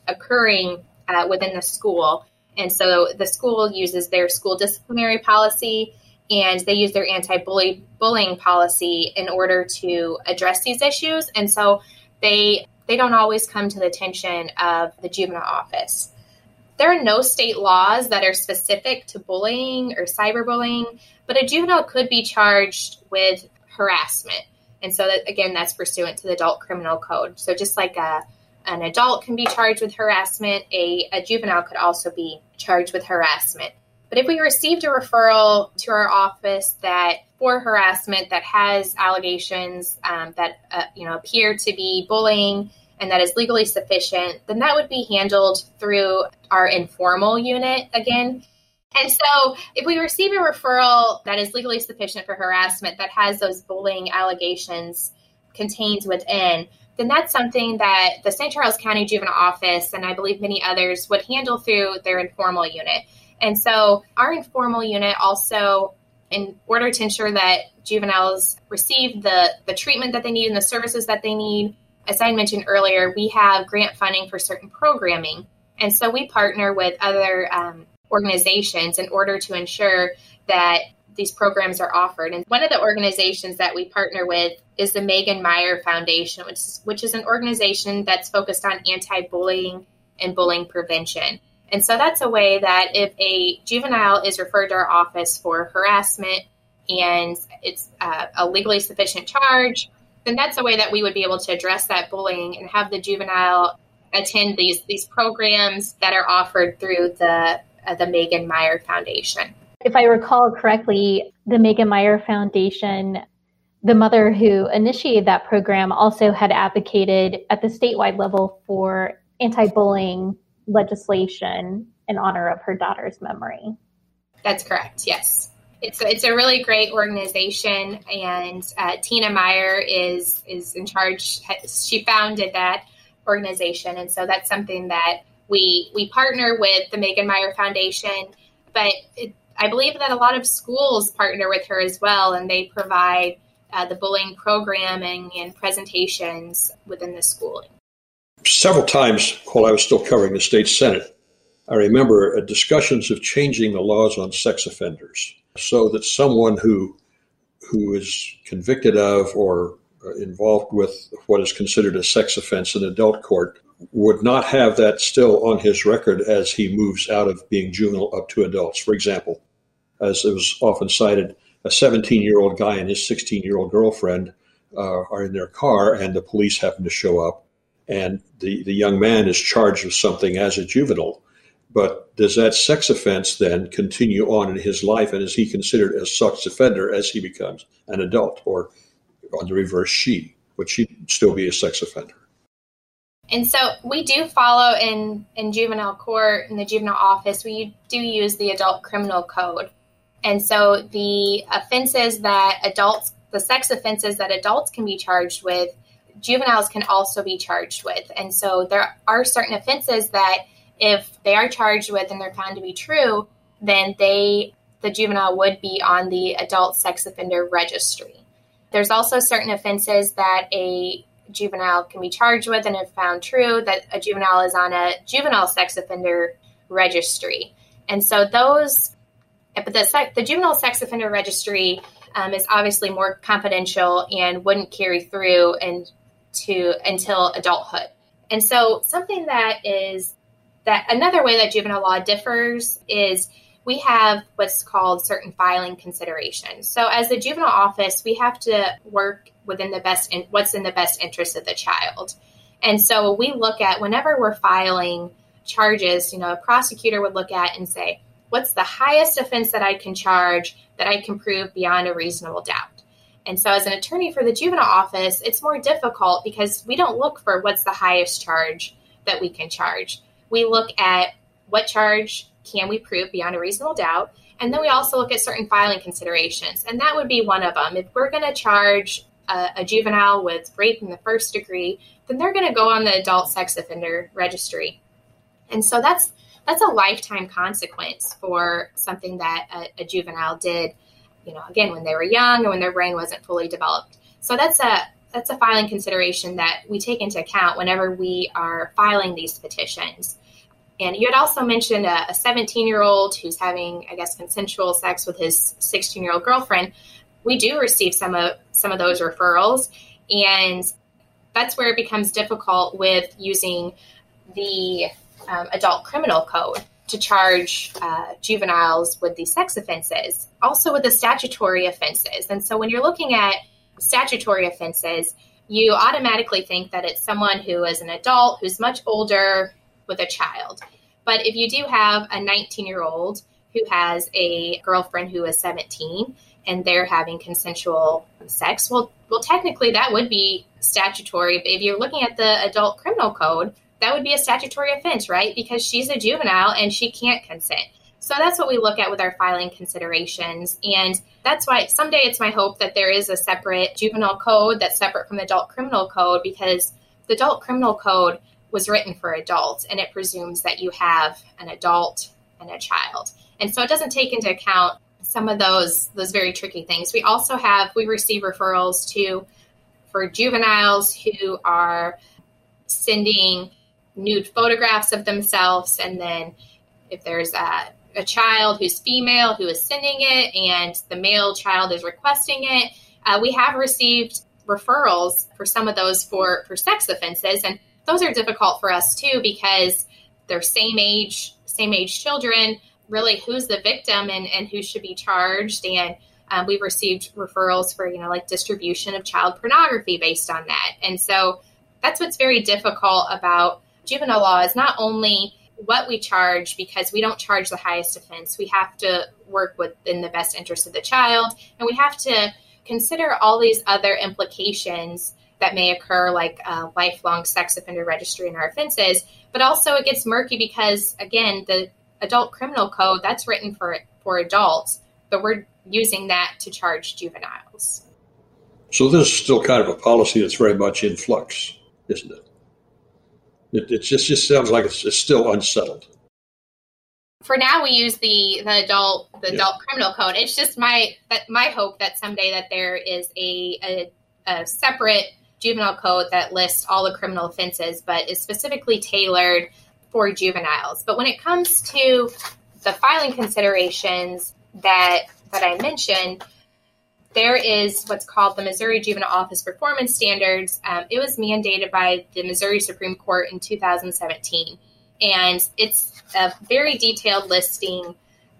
S6: occurring uh, within the school. And so the school uses their school disciplinary policy and they use their anti bullying policy in order to address these issues. And so they they don't always come to the attention of the juvenile office. there are no state laws that are specific to bullying or cyberbullying, but a juvenile could be charged with harassment. And so, that, again, that's pursuant to the adult criminal code. So, just like a, an adult can be charged with harassment, a, a juvenile could also be charged with harassment. But if we received a referral to our office that for harassment that has allegations um, that uh, you know appear to be bullying and that is legally sufficient, then that would be handled through our informal unit again. And so, if we receive a referral that is legally sufficient for harassment that has those bullying allegations contained within, then that's something that the St. Charles County Juvenile Office and I believe many others would handle through their informal unit. And so, our informal unit also, in order to ensure that juveniles receive the, the treatment that they need and the services that they need, as I mentioned earlier, we have grant funding for certain programming. And so we partner with other um, organizations in order to ensure that these programs are offered. And one of the organizations that we partner with is the Megan Meier Foundation, which is, which is an organization that's focused on anti bullying and bullying prevention. And so that's a way that if a juvenile is referred to our office for harassment and it's uh, a legally sufficient charge, then that's a way that we would be able to address that bullying and have the juvenile attend these these programs that are offered through the uh, the Megan Meier Foundation.
S5: If I recall correctly, the Megan Meier Foundation, the mother who initiated that program also had advocated at the statewide level for anti-bullying legislation in honor of her daughter's memory.
S6: That's correct. Yes it's a, it's a really great organization, and uh, Tina Meier is is in charge. She founded that organization, and so that's something that we we partner with the Megan Meier Foundation. But it, I believe that a lot of schools partner with her as well, and they provide uh, the bullying programming and presentations within the schooling.
S4: Several times while I was still covering the state senate, I remember uh, discussions of changing the laws on sex offenders so that someone who who is convicted of or uh, involved with what is considered a sex offense in adult court would not have that still on his record as he moves out of being juvenile up to adults. For example, as it was often cited, a 17 year old guy and his 16 year old girlfriend uh, are in their car and the police happen to show up and the, the young man is charged with something as a juvenile. But does that sex offense then continue on in his life, and is he considered a sex offender as he becomes an adult, or on the reverse, she would she still be a sex offender?
S6: And so we do follow in in juvenile court in the juvenile office. We do use the adult criminal code, and so the offenses that adults, the sex offenses that adults can be charged with, juveniles can also be charged with. And so there are certain offenses that if they are charged with and they're found to be true, then they the juvenile would be on the adult sex offender registry. There's also certain offenses that a juvenile can be charged with and if found true that a juvenile is on a juvenile sex offender registry. And so those but the, the juvenile sex offender registry um, is obviously more confidential and wouldn't carry through and to until adulthood. And so something that is that another way that juvenile law differs is we have what's called certain filing considerations. So as the juvenile office, we have to work within the best in, what's in the best interest of the child. And so we look at whenever we're filing charges, you know, a prosecutor would look at and say, what's the highest offense that I can charge that I can prove beyond a reasonable doubt? And so, as an attorney for the juvenile office, it's more difficult because we don't look for what's the highest charge that we can charge we look at what charge can we prove beyond a reasonable doubt. And then we also look at certain filing considerations. And that would be one of them. If we're going to charge a, a, juvenile with rape in the first degree, then they're going to go on the adult sex offender registry. And so that's that's a lifetime consequence for something that a, a juvenile did, you know, again when they were young and when their brain wasn't fully developed. So that's a that's a filing consideration that we take into account whenever we are filing these petitions. And you had also mentioned a 17 year old who's having, I guess, consensual sex with his 16 year old girlfriend. We do receive some of some of those referrals, and that's where it becomes difficult with using the um, adult criminal code to charge uh, juveniles with these sex offenses, also with the statutory offenses. And so when you're looking at statutory offenses, you automatically think that it's someone who is an adult who's much older with a child. But if you do have a 19 year old who has a girlfriend who is 17 and they're having consensual sex, well, well, technically that would be statutory. But if you're looking at the adult criminal code, that would be a statutory offense, right? Because she's a juvenile and she can't consent. So that's what we look at with our filing considerations. And that's why someday it's my hope that there is a separate juvenile code that's separate from the adult criminal code because the adult criminal code was written for adults and it presumes that you have an adult and a child. And so it doesn't take into account some of those those very tricky things. We also have we receive referrals to for juveniles who are sending nude photographs of themselves and then if there's a a child who's female who is sending it and the male child is requesting it. Uh, we have received referrals for some of those for, for sex offenses, and those are difficult for us too because they're same age, same age children. Really, who's the victim and, and who should be charged? And um, we've received referrals for, you know, like distribution of child pornography based on that. And so that's what's very difficult about juvenile law is not only what we charge because we don't charge the highest offense. We have to work within the best interest of the child, and we have to consider all these other implications that may occur, like uh, lifelong sex offender registry in our offenses. But also, it gets murky because, again, the adult criminal code that's written for for adults, but we're using that to charge juveniles.
S4: So this is still kind of a policy that's very much in flux, isn't it? It, it just, just sounds like it's, it's, still unsettled.
S6: For now, we use the the adult the yeah. adult criminal code. It's just my that my hope that someday that there is a, a, a separate juvenile code that lists all the criminal offenses, but is specifically tailored for juveniles. But when it comes to the filing considerations that that I mentioned, there is what's called the Missouri Juvenile Office Performance Standards. Um, it was mandated by the Missouri Supreme Court in 2017. And it's a very detailed listing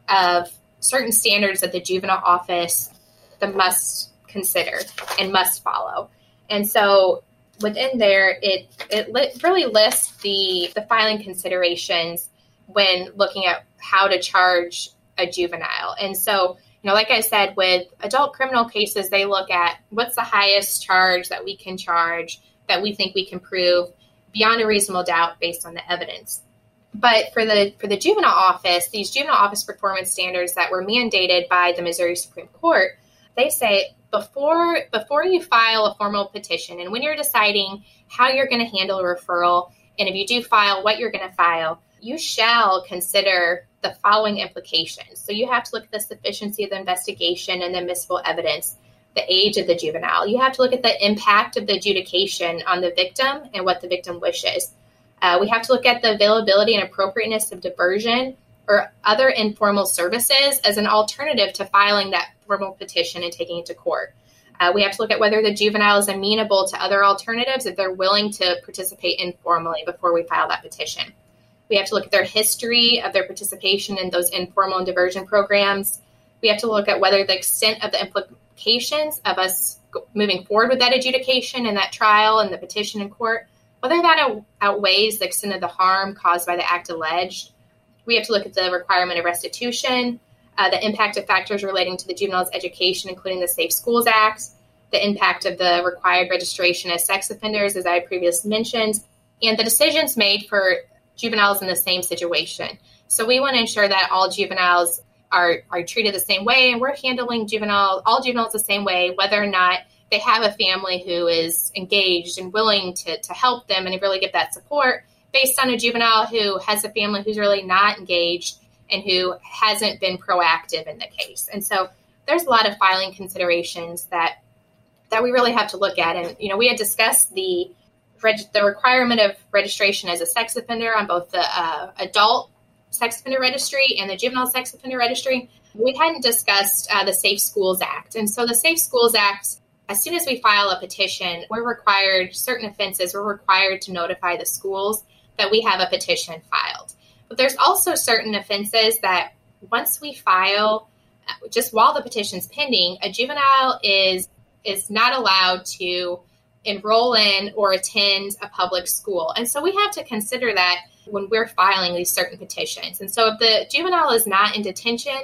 S6: of certain standards that the juvenile office the must consider and must follow. And so within there, it it li- really lists the the filing considerations when looking at how to charge a juvenile. And so know, like I said, with adult criminal cases, they look at what's the highest charge that we can charge that we think we can prove beyond a reasonable doubt based on the evidence. But for the for the juvenile office, these juvenile office performance standards that were mandated by the Missouri Supreme Court, they say before before you file a formal petition and when you're deciding how you're going to handle a referral and if you do file what you're going to file, you shall consider the following implications. So you have to look at the sufficiency of the investigation and the admissible evidence, the age of the juvenile. You have to look at the impact of the adjudication on the victim and what the victim wishes. Uh, we have to look at the availability and appropriateness of diversion or other informal services as an alternative to filing that formal petition and taking it to court. Uh, we have to look at whether the juvenile is amenable to other alternatives if they're willing to participate informally before we file that petition. We have to look at their history of their participation in those informal and diversion programs. We have to look at whether the extent of the implications of us moving forward with that adjudication and that trial and the petition in court, whether that outweighs the extent of the harm caused by the act alleged. We have to look at the requirement of restitution, uh, the impact of factors relating to the juvenile's education, including the Safe Schools Act, the impact of the required registration as sex offenders, as I previously mentioned, and the decisions made for juveniles in the same situation. So we want to ensure that all juveniles are, are treated the same way and we're handling juvenile all juveniles the same way, whether or not they have a family who is engaged and willing to, to help them and really give that support based on a juvenile who has a family who's really not engaged and who hasn't been proactive in the case. And so there's a lot of filing considerations that that we really have to look at. And you know, we had discussed the reg- the requirement of registration as a sex offender on both the uh, adult sex offender registry and the juvenile sex offender registry. We hadn't discussed uh, the Safe Schools Act. And so the Safe Schools Act, as soon as we file a petition, we're required, certain offenses, we're required to notify the schools that we have a petition filed. But there's also certain offenses that once we file, uh, just while the petition's pending, a juvenile is is not allowed to enroll in or attend a public school. And so we have to consider that when we're filing these certain petitions. And so if the juvenile is not in detention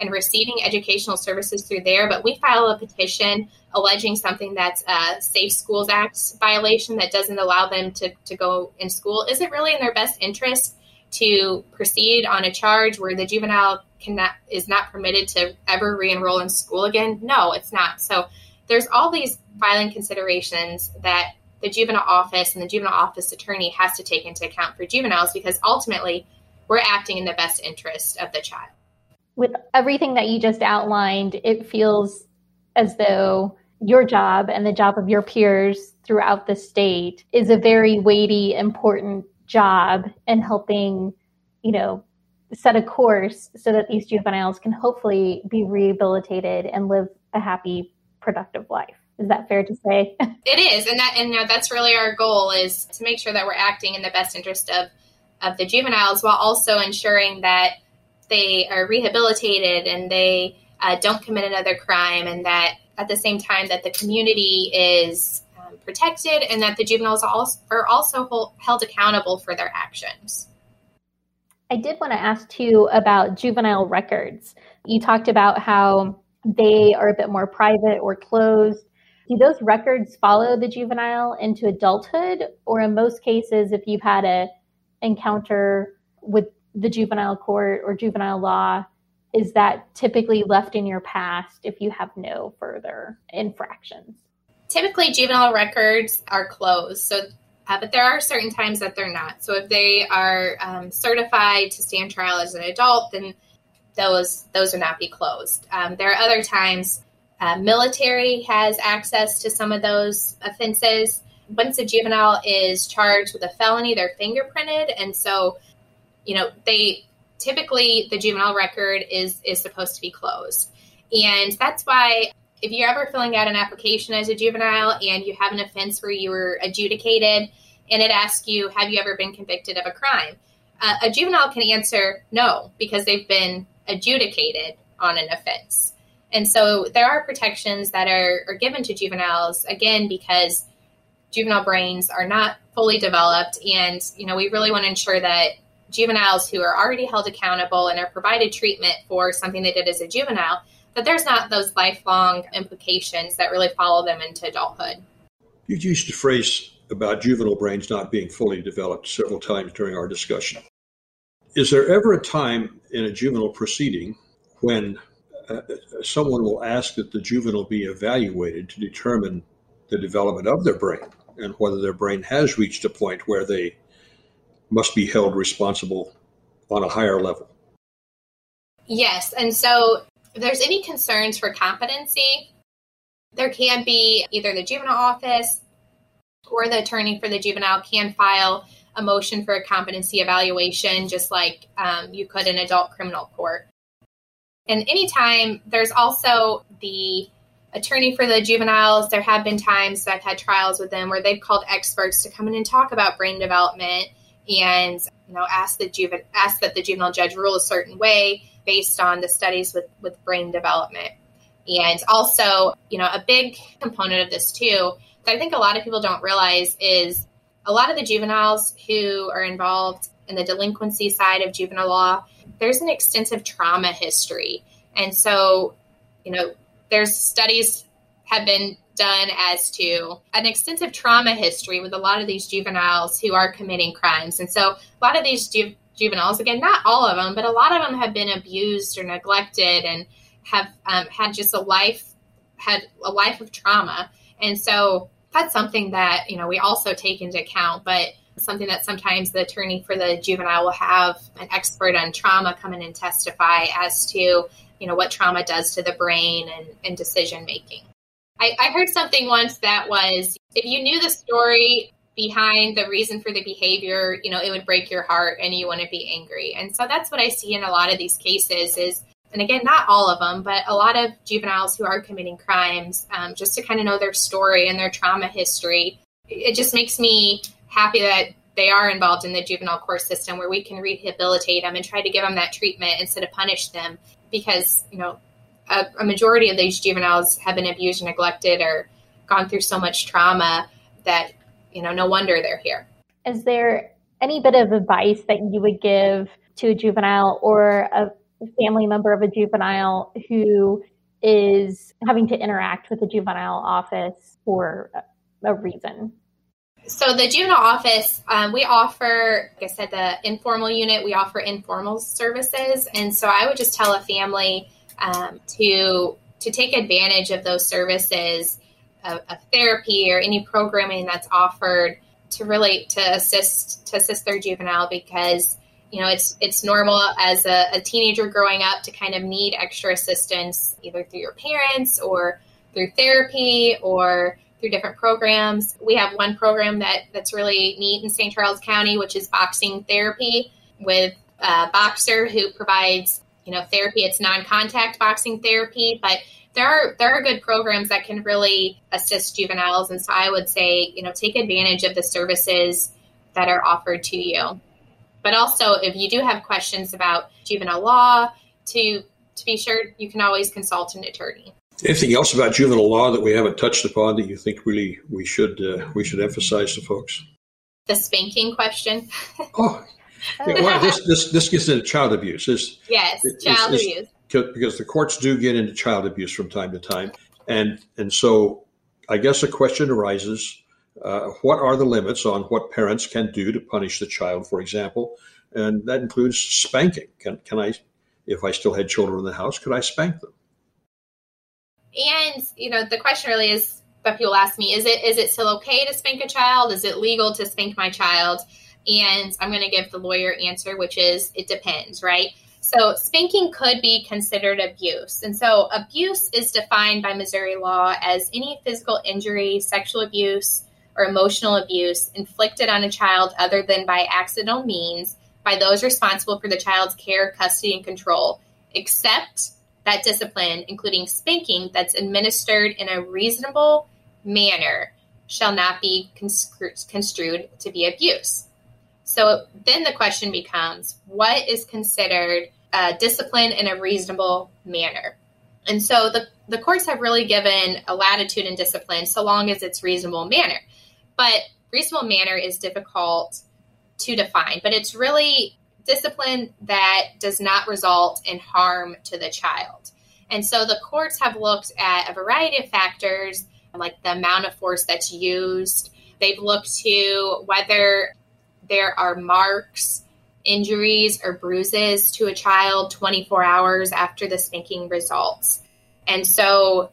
S6: and receiving educational services through there, but we file a petition alleging something that's a Safe Schools Act violation that doesn't allow them to, to go in school, is it really in their best interest to proceed on a charge where the juvenile cannot is not permitted to ever re-enroll in school again? No, it's not. So there's all these filing considerations that the juvenile office and the juvenile office attorney has to take into account for juveniles because ultimately we're acting in the best interest of the child.
S5: With everything that you just outlined, it feels as though your job and the job of your peers throughout the state is a very weighty, important job in helping, you know, set a course so that these juveniles can hopefully be rehabilitated and live a happy, productive life. Is that fair to say?
S6: it is, and that and you know, that's really our goal is to make sure that we're acting in the best interest of of the juveniles while also ensuring that they are rehabilitated and they uh, don't commit another crime, and that at the same time that the community is um, protected and that the juveniles also, are also held accountable for their actions.
S5: I did want to ask too about juvenile records. You talked about how they are a bit more private or closed. Do those records follow the juvenile into adulthood, or in most cases, if you've had a encounter with the juvenile court or juvenile law, is that typically left in your past if you have no further infractions?
S6: Typically, juvenile records are closed. So uh, but there are certain times that they're not. So if they are um, certified to stand trial as an adult, then those those would not be closed. Um, there are other times uh, military has access to some of those offenses. Once a juvenile is charged with a felony, they're fingerprinted, and so you know they typically the juvenile record is is supposed to be closed, and that's why if you're ever filling out an application as a juvenile and you have an offense where you were adjudicated and it asks you, have you ever been convicted of a crime? Uh, a juvenile can answer no because they've been adjudicated on an offense. And so there are protections that are, are given to juveniles, again, because juvenile brains are not fully developed. And, you know, we really want to ensure that juveniles who are already held accountable and are provided treatment for something they did as a juvenile that there's not those lifelong implications that really follow them into adulthood.
S4: You've used the phrase about juvenile brains not being fully developed several times during our discussion. Is there ever a time in a juvenile proceeding when uh, someone will ask that the juvenile be evaluated to determine the development of their brain and whether their brain has reached a point where they must be held responsible on a higher level?
S6: Yes. And so if there's any concerns for competency, there can be either the juvenile office or the attorney for the juvenile can file a motion for a competency evaluation, just like um, you could in adult criminal court. And anytime there's also the attorney for the juveniles, there have been times that I've had trials with them where they've called experts to come in and talk about brain development and you know ask the ask that the juvenile judge rule a certain way based on the studies with, with brain development. And also, you know, a big component of this too, that I think a lot of people don't realize is a lot of the juveniles who are involved in the delinquency side of juvenile law, there's an extensive trauma history. And so, you know, there's studies have been done as to an extensive trauma history with a lot of these juveniles who are committing crimes. And so a lot of these ju- juveniles. Again, not all of them, but a lot of them have been abused or neglected and have um, had just a life had a life of trauma. And so that's something that you know we also take into account, but something that sometimes the attorney for the juvenile will have an expert on trauma come in and testify as to you know what trauma does to the brain and, and decision making. I, I heard something once that was if you knew the story behind the reason for the behavior, you know, it would break your heart and you to be angry. And so that's what I see in a lot of these cases is, and again, not all of them, but a lot of juveniles who are committing crimes, um, just to kind of know their story and their trauma history. It just makes me happy that they are involved in the juvenile court system where we can rehabilitate them and try to give them that treatment instead of punish them because you know a, a majority of these juveniles have been abused or neglected or gone through so much trauma that you know no wonder they're here
S5: is there any bit of advice that you would give to a juvenile or a family member of a juvenile who is having to interact with the juvenile office for a reason?
S6: So the juvenile office, um, we offer, like I said, the informal unit. We offer informal services, and so I would just tell a family um, to to take advantage of those services of, of, therapy or any programming that's offered to relate to assist to assist their juvenile because you know it's it's normal as a, a teenager growing up to kind of need extra assistance either through your parents or through therapy or through different programs. We have one program that that's really neat in St. Charles County, which is boxing therapy with a boxer who provides you know therapy. It's non-contact boxing therapy, but there are there are good programs that can really assist juveniles, and so I would say you know take advantage of the services that are offered to you. But also, if you do have questions about juvenile law, to to be sure you can always consult an attorney.
S4: Anything else about juvenile law that we haven't touched upon that you think really we should uh, we should emphasize to folks?
S6: The spanking question.
S4: oh, yeah, well, this this this gets into child abuse. Is
S6: yes, child it's, abuse.
S4: It's, because the courts do get into child abuse from time to time, and and so I guess a question arises: uh, What are the limits on what parents can do to punish the child, for example? And that includes spanking. Can can I, if I still had children in the house, could I spank them?
S6: And you know, the question really is that people ask me: Is it is it still okay to spank a child? Is it legal to spank my child? And I'm going to give the lawyer answer, which is it depends, right? So spanking could be considered abuse. And so abuse is defined by Missouri law as any physical injury, sexual abuse, or emotional abuse inflicted on a child other than by accidental means by those responsible for the child's care, custody, and control, except that discipline, including spanking, that's administered in a reasonable manner, shall not be construed to be abuse. So then the question becomes what is considered uh, discipline in a reasonable manner? And so the, the courts have really given a latitude in discipline so long as it's reasonable manner. But reasonable manner is difficult to define, but it's really discipline that does not result in harm to the child. And so the courts have looked at a variety of factors, like the amount of force that's used. They've looked to whether there are marks, injuries, or bruises to a child 24 hours after the spanking results. And so,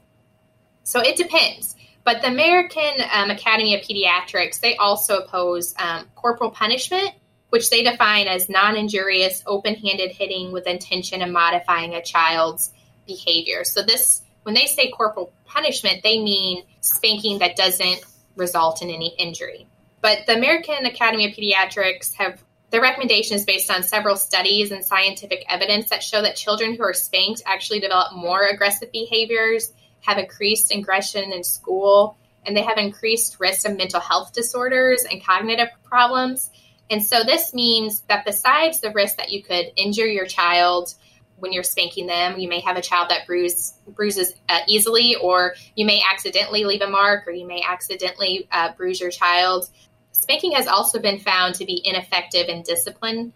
S6: so it depends. But the American um, Academy of Pediatrics, they also oppose um, corporal punishment, which they define as non injurious, open handed hitting with intention of modifying a child's behavior. So, this, when they say corporal punishment, they mean spanking that doesn't result in any injury. But the American Academy of Pediatrics have their recommendation is based on several studies and scientific evidence that show that children who are spanked actually develop more aggressive behaviors, have increased aggression in school, and they have increased risk of mental health disorders and cognitive problems. And so this means that besides the risk that you could injure your child when you're spanking them, you may have a child that bruise, bruises uh, easily, or you may accidentally leave a mark, or you may accidentally uh, bruise your child. Spanking has also been found to be ineffective in discipline,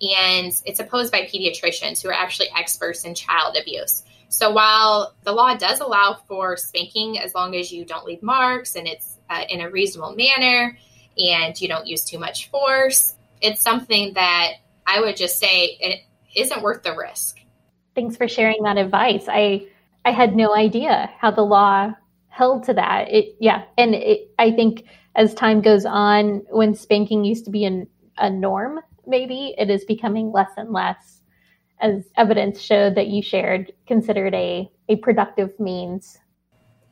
S6: and it's opposed by pediatricians who are actually experts in child abuse. So while the law does allow for spanking as long as you don't leave marks and it's uh, in a reasonable manner and you don't use too much force, it's something that I would just say it isn't worth the risk.
S5: Thanks for sharing that advice. I I had no idea how the law held to that. It yeah, and it, I think as time goes on, when spanking used to be an, a norm, maybe it is becoming less and less, as evidence showed that you shared, considered a, a productive means.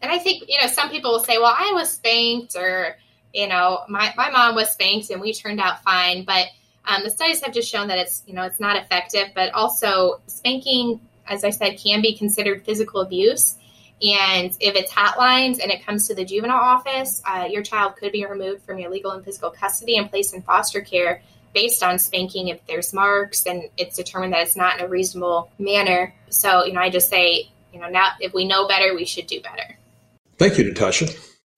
S6: And I think, you know, some people will say, well, I was spanked or, you know, my, my mom was spanked and we turned out fine. But um, the studies have just shown that it's, you know, it's not effective, but also spanking, as I said, can be considered physical abuse. And if it's hotlines and it comes to the juvenile office, uh, your child could be removed from your legal and physical custody and placed in foster care based on spanking if there's marks and it's determined that it's not in a reasonable manner. So, you know, I just say, you know, now if we know better, we should do better.
S4: Thank you, Natasha.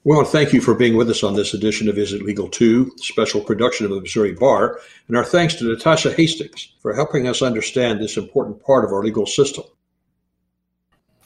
S4: Well, thank you for being with us on this edition of Is It Legal 2, special production of the Missouri Bar. And our thanks to Natasha Hastings for helping us understand this important part of our legal system.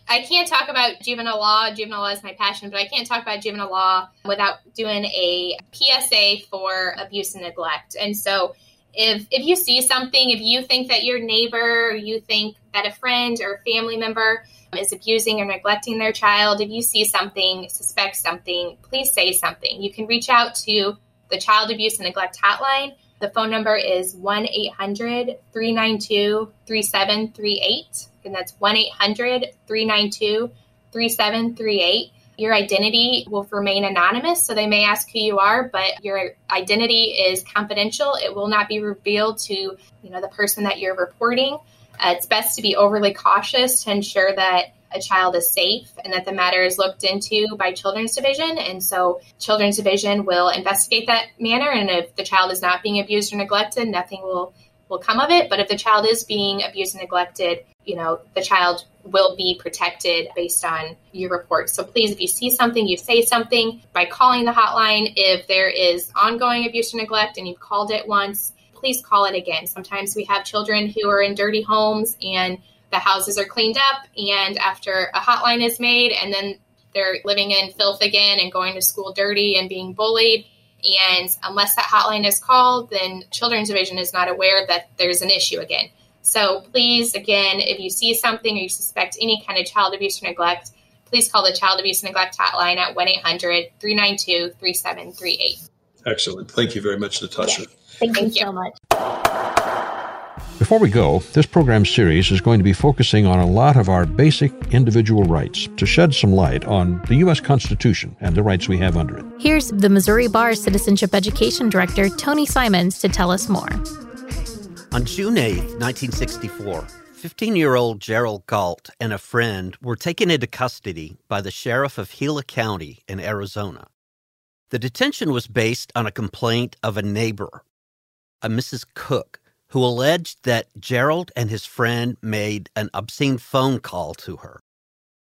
S6: I can't talk about juvenile law. Juvenile law is my passion, but I can't talk about juvenile law without doing a PSA for abuse and neglect. And so, if if you see something, if you think that your neighbor, you think that a friend or family member is abusing or neglecting their child, if you see something, suspect something, please say something. You can reach out to the Child Abuse and Neglect Hotline. The phone number is 1 800 392 3738 and that's 1 800 392 3738. Your identity will remain anonymous, so they may ask who you are, but your identity is confidential. It will not be revealed to you know the person that you're reporting. Uh, it's best to be overly cautious to ensure that a child is safe and that the matter is looked into by Children's Division. And so, Children's Division will investigate that manner. And if the child is not being abused or neglected, nothing will will come of it. But if the child is being abused and neglected, you know, the child will be protected based on your report. So please, if you see something, you say something by calling the hotline. If there is ongoing abuse or neglect and you've called it once, please call it again. Sometimes we have children who are in dirty homes and the houses are cleaned up, and after a hotline is made, and then they're living in filth again and going to school dirty and being bullied. And unless that hotline is called, then Children's Division is not aware that there's an issue again. So please, again, if you see something or you suspect any kind of child abuse or neglect, please call the Child Abuse and Neglect Hotline at 1 800 392 3738.
S4: Excellent. Thank you very much, Natasha.
S5: Yes. Thank, Thank you, you so much.
S2: Before we go, this program series is going to be focusing on a lot of our basic individual rights to shed some light on the U.S. Constitution and the rights we have under it.
S5: Here's the Missouri Bar Citizenship Education Director, Tony Simons, to tell us more.
S3: On June 8, 1964, 15 year old Gerald Gault and a friend were taken into custody by the sheriff of Gila County in Arizona. The detention was based on a complaint of a neighbor, a Mrs. Cook, who alleged that Gerald and his friend made an obscene phone call to her.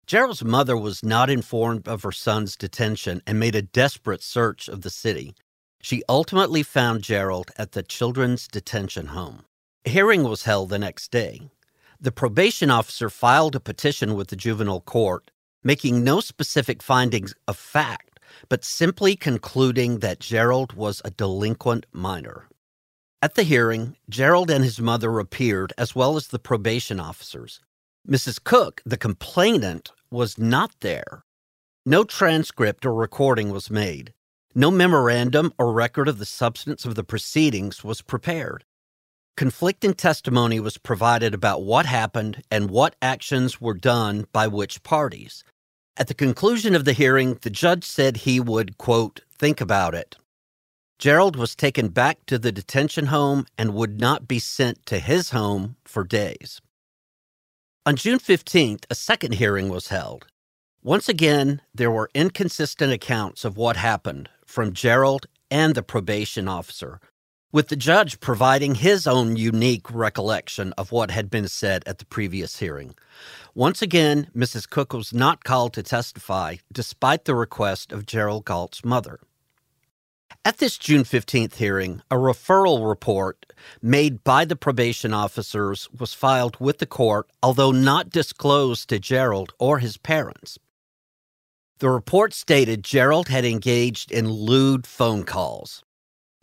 S3: Gerald's mother was not informed of her son's detention and made a desperate search of the city. She ultimately found Gerald at the children's detention home. A hearing was held the next day. The probation officer filed a petition with the juvenile court, making no specific findings of fact, but simply concluding that Gerald was a delinquent minor. At the hearing, Gerald and his mother appeared, as well as the probation officers. Mrs. Cook, the complainant, was not there. No transcript or recording was made. No memorandum or record of the substance of the proceedings was prepared. Conflicting testimony was provided about what happened and what actions were done by which parties. At the conclusion of the hearing, the judge said he would, quote, think about it. Gerald was taken back to the detention home and would not be sent to his home for days. On June 15th, a second hearing was held. Once again, there were inconsistent accounts of what happened from Gerald and the probation officer, with the judge providing his own unique recollection of what had been said at the previous hearing. Once again, Mrs. Cook was not called to testify, despite the request of Gerald Gault's mother. At this June 15th hearing, a referral report made by the probation officers was filed with the court, although not disclosed to Gerald or his parents. The report stated Gerald had engaged in lewd phone calls.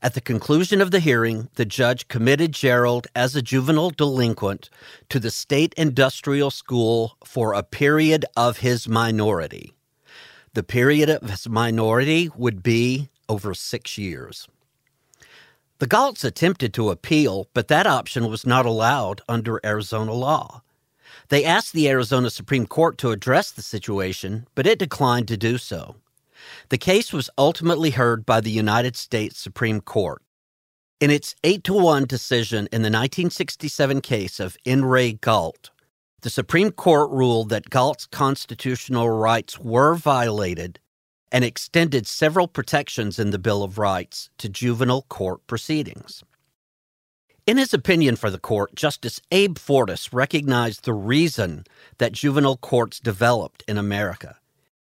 S3: At the conclusion of the hearing, the judge committed Gerald as a juvenile delinquent to the state industrial school for a period of his minority. The period of his minority would be over six years. The Gaults attempted to appeal, but that option was not allowed under Arizona law. They asked the Arizona Supreme Court to address the situation, but it declined to do so. The case was ultimately heard by the United States Supreme Court. In its 8 to 1 decision in the 1967 case of In re Gault, the Supreme Court ruled that Gault's constitutional rights were violated and extended several protections in the Bill of Rights to juvenile court proceedings. In his opinion for the court, Justice Abe Fortas recognized the reason that juvenile courts developed in America.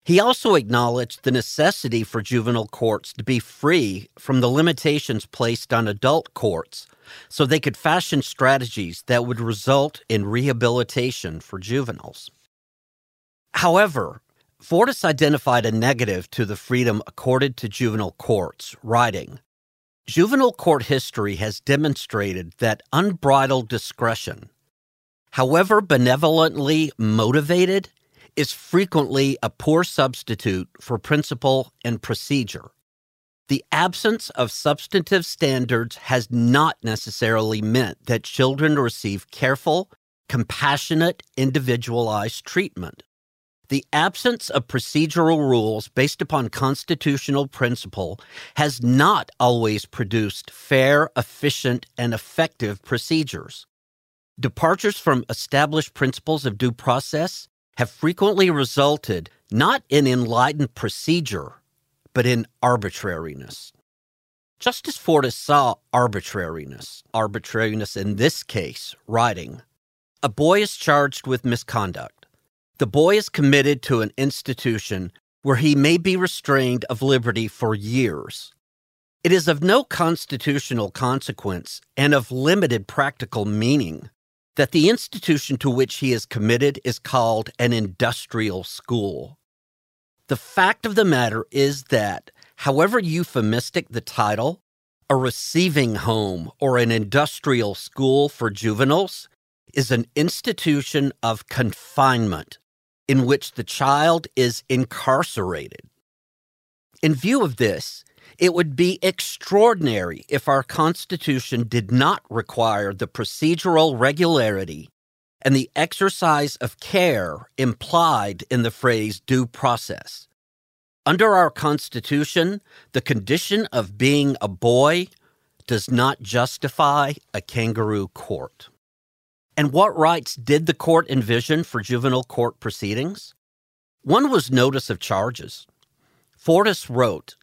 S3: He also acknowledged the necessity for juvenile courts to be free from the limitations placed on adult courts so they could fashion strategies that would result in rehabilitation for juveniles. However, Fortas identified a negative to the freedom accorded to juvenile courts, writing Juvenile court history has demonstrated that unbridled discretion, however benevolently motivated, is frequently a poor substitute for principle and procedure. The absence of substantive standards has not necessarily meant that children receive careful, compassionate, individualized treatment. The absence of procedural rules based upon constitutional principle has not always produced fair, efficient, and effective procedures. Departures from established principles of due process have frequently resulted not in enlightened procedure, but in arbitrariness. Justice Fortas saw arbitrariness, arbitrariness in this case, writing A boy is charged with misconduct. The boy is committed to an institution where he may be restrained of liberty for years. It is of no constitutional consequence and of limited practical meaning that the institution to which he is committed is called an industrial school. The fact of the matter is that, however euphemistic the title, a receiving home or an industrial school for juveniles is an institution of confinement in which the child is incarcerated. In view of this, it would be extraordinary if our Constitution did not require the procedural regularity and the exercise of care implied in the phrase due process. Under our Constitution, the condition of being a boy does not justify a kangaroo court. And what rights did the court envision for juvenile court proceedings? One was notice of charges. Fortas wrote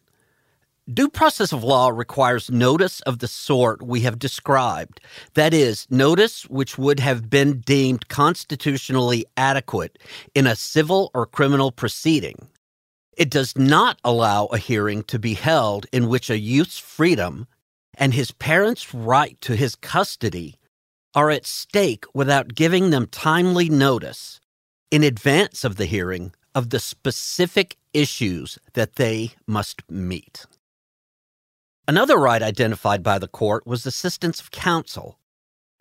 S3: Due process of law requires notice of the sort we have described, that is, notice which would have been deemed constitutionally adequate in a civil or criminal proceeding. It does not allow a hearing to be held in which a youth's freedom and his parents' right to his custody are at stake without giving them timely notice in advance of the hearing of the specific issues that they must meet. Another right identified by the court was assistance of counsel.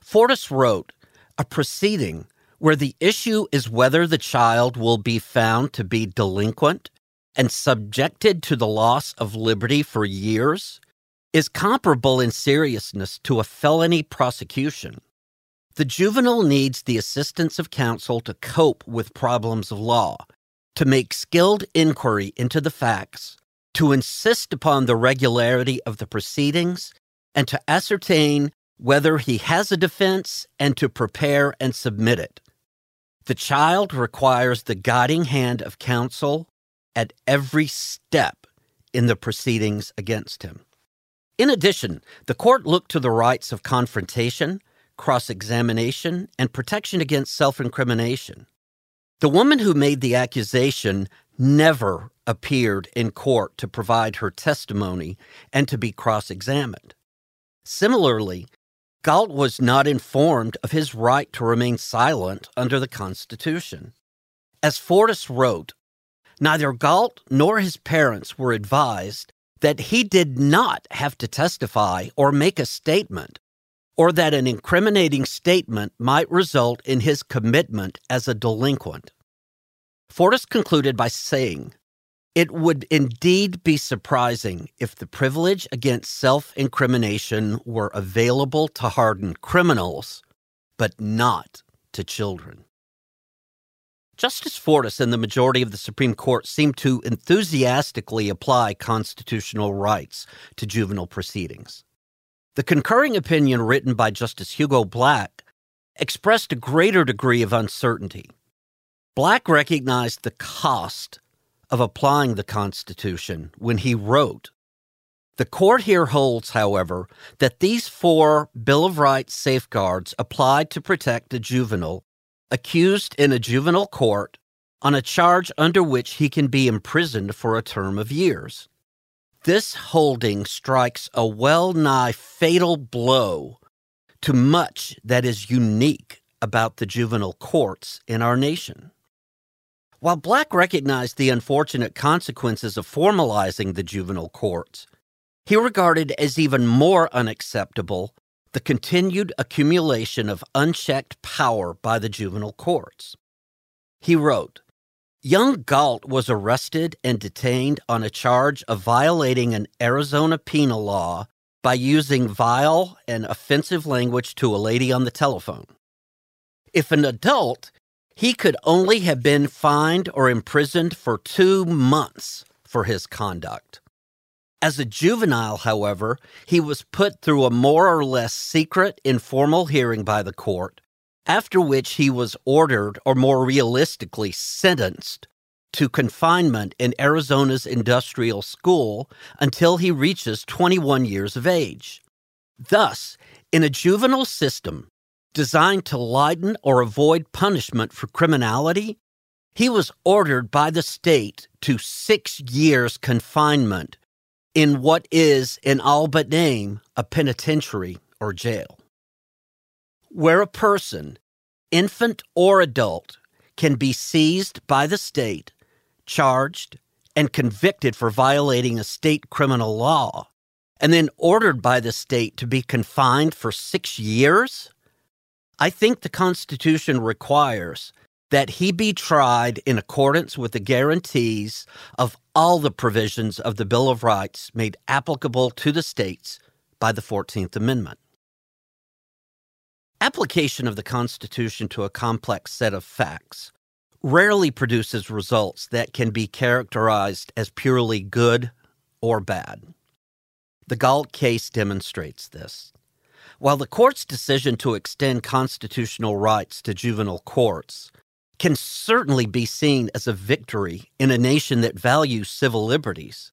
S3: Fortas wrote, a proceeding where the issue is whether the child will be found to be delinquent and subjected to the loss of liberty for years is comparable in seriousness to a felony prosecution. The juvenile needs the assistance of counsel to cope with problems of law, to make skilled inquiry into the facts, to insist upon the regularity of the proceedings and to ascertain whether he has a defense and to prepare and submit it. The child requires the guiding hand of counsel at every step in the proceedings against him. In addition, the court looked to the rights of confrontation, cross examination, and protection against self incrimination. The woman who made the accusation never appeared in court to provide her testimony and to be cross examined. Similarly, Gault was not informed of his right to remain silent under the Constitution. As Fortas wrote, neither Gault nor his parents were advised that he did not have to testify or make a statement, or that an incriminating statement might result in his commitment as a delinquent. Fortas concluded by saying, It would indeed be surprising if the privilege against self incrimination were available to hardened criminals, but not to children. Justice Fortas and the majority of the Supreme Court seem to enthusiastically apply constitutional rights to juvenile proceedings. The concurring opinion written by Justice Hugo Black expressed a greater degree of uncertainty. Black recognized the cost of applying the Constitution when he wrote the court here holds, however, that these four Bill of Rights safeguards apply to protect a juvenile accused in a juvenile court on a charge under which he can be imprisoned for a term of years. This holding strikes a well nigh fatal blow to much that is unique about the juvenile courts in our nation. While Black recognized the unfortunate consequences of formalizing the juvenile courts, he regarded as even more unacceptable the continued accumulation of unchecked power by the juvenile courts. He wrote, Young Gault was arrested and detained on a charge of violating an Arizona penal law by using vile and offensive language to a lady on the telephone. If an adult, he could only have been fined or imprisoned for two months for his conduct. As a juvenile, however, he was put through a more or less secret, informal hearing by the court, after which he was ordered, or more realistically, sentenced to confinement in Arizona's industrial school until he reaches 21 years of age. Thus, in a juvenile system designed to lighten or avoid punishment for criminality, he was ordered by the state to six years confinement in what is, in all but name, a penitentiary or jail. Where a person, infant or adult, can be seized by the state, charged, and convicted for violating a state criminal law, and then ordered by the state to be confined for six years? I think the Constitution requires that he be tried in accordance with the guarantees of all the provisions of the Bill of Rights made applicable to the states by the 14th Amendment. Application of the Constitution to a complex set of facts rarely produces results that can be characterized as purely good or bad. The Gault case demonstrates this. While the court's decision to extend constitutional rights to juvenile courts can certainly be seen as a victory in a nation that values civil liberties.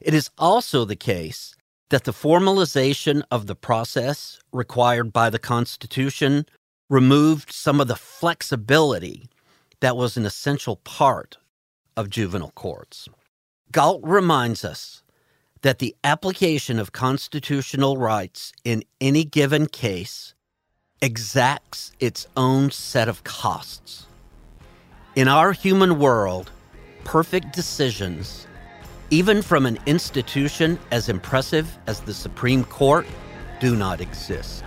S3: It is also the case that the formalization of the process required by the Constitution removed some of the flexibility that was an essential part of juvenile courts. Gault reminds us that the application of constitutional rights in any given case exacts its own set of costs. In our human world, perfect decisions, even from an institution as impressive as the Supreme Court, do not exist.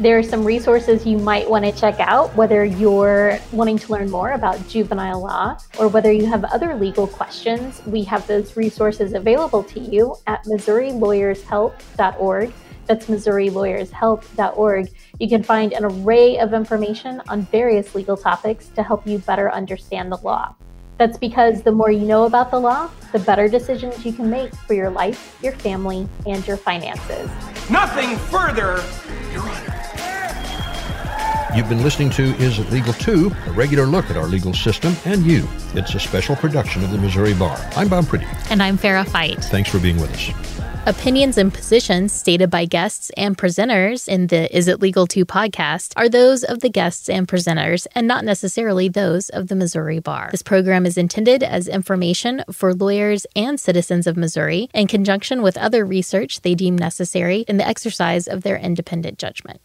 S5: There are some resources you might want to check out, whether you're wanting to learn more about juvenile law or whether you have other legal questions. We have those resources available to you at MissouriLawyersHelp.org. That's MissouriLawyersHelp.org. You can find an array of information on various legal topics to help you better understand the law. That's because the more you know about the law, the better decisions you can make for your life, your family, and your finances.
S8: Nothing further, Your Honor.
S2: You've been listening to Is It Legal Too, a regular look at our legal system and you. It's a special production of the Missouri Bar. I'm Bob Pretty.
S9: And I'm Farah Fight.
S2: Thanks for being with us.
S9: Opinions and positions stated by guests and presenters in the Is It Legal To podcast are those of the guests and presenters and not necessarily those of the Missouri Bar. This program is intended as information for lawyers and citizens of Missouri in conjunction with other research they deem necessary in the exercise of their independent judgment.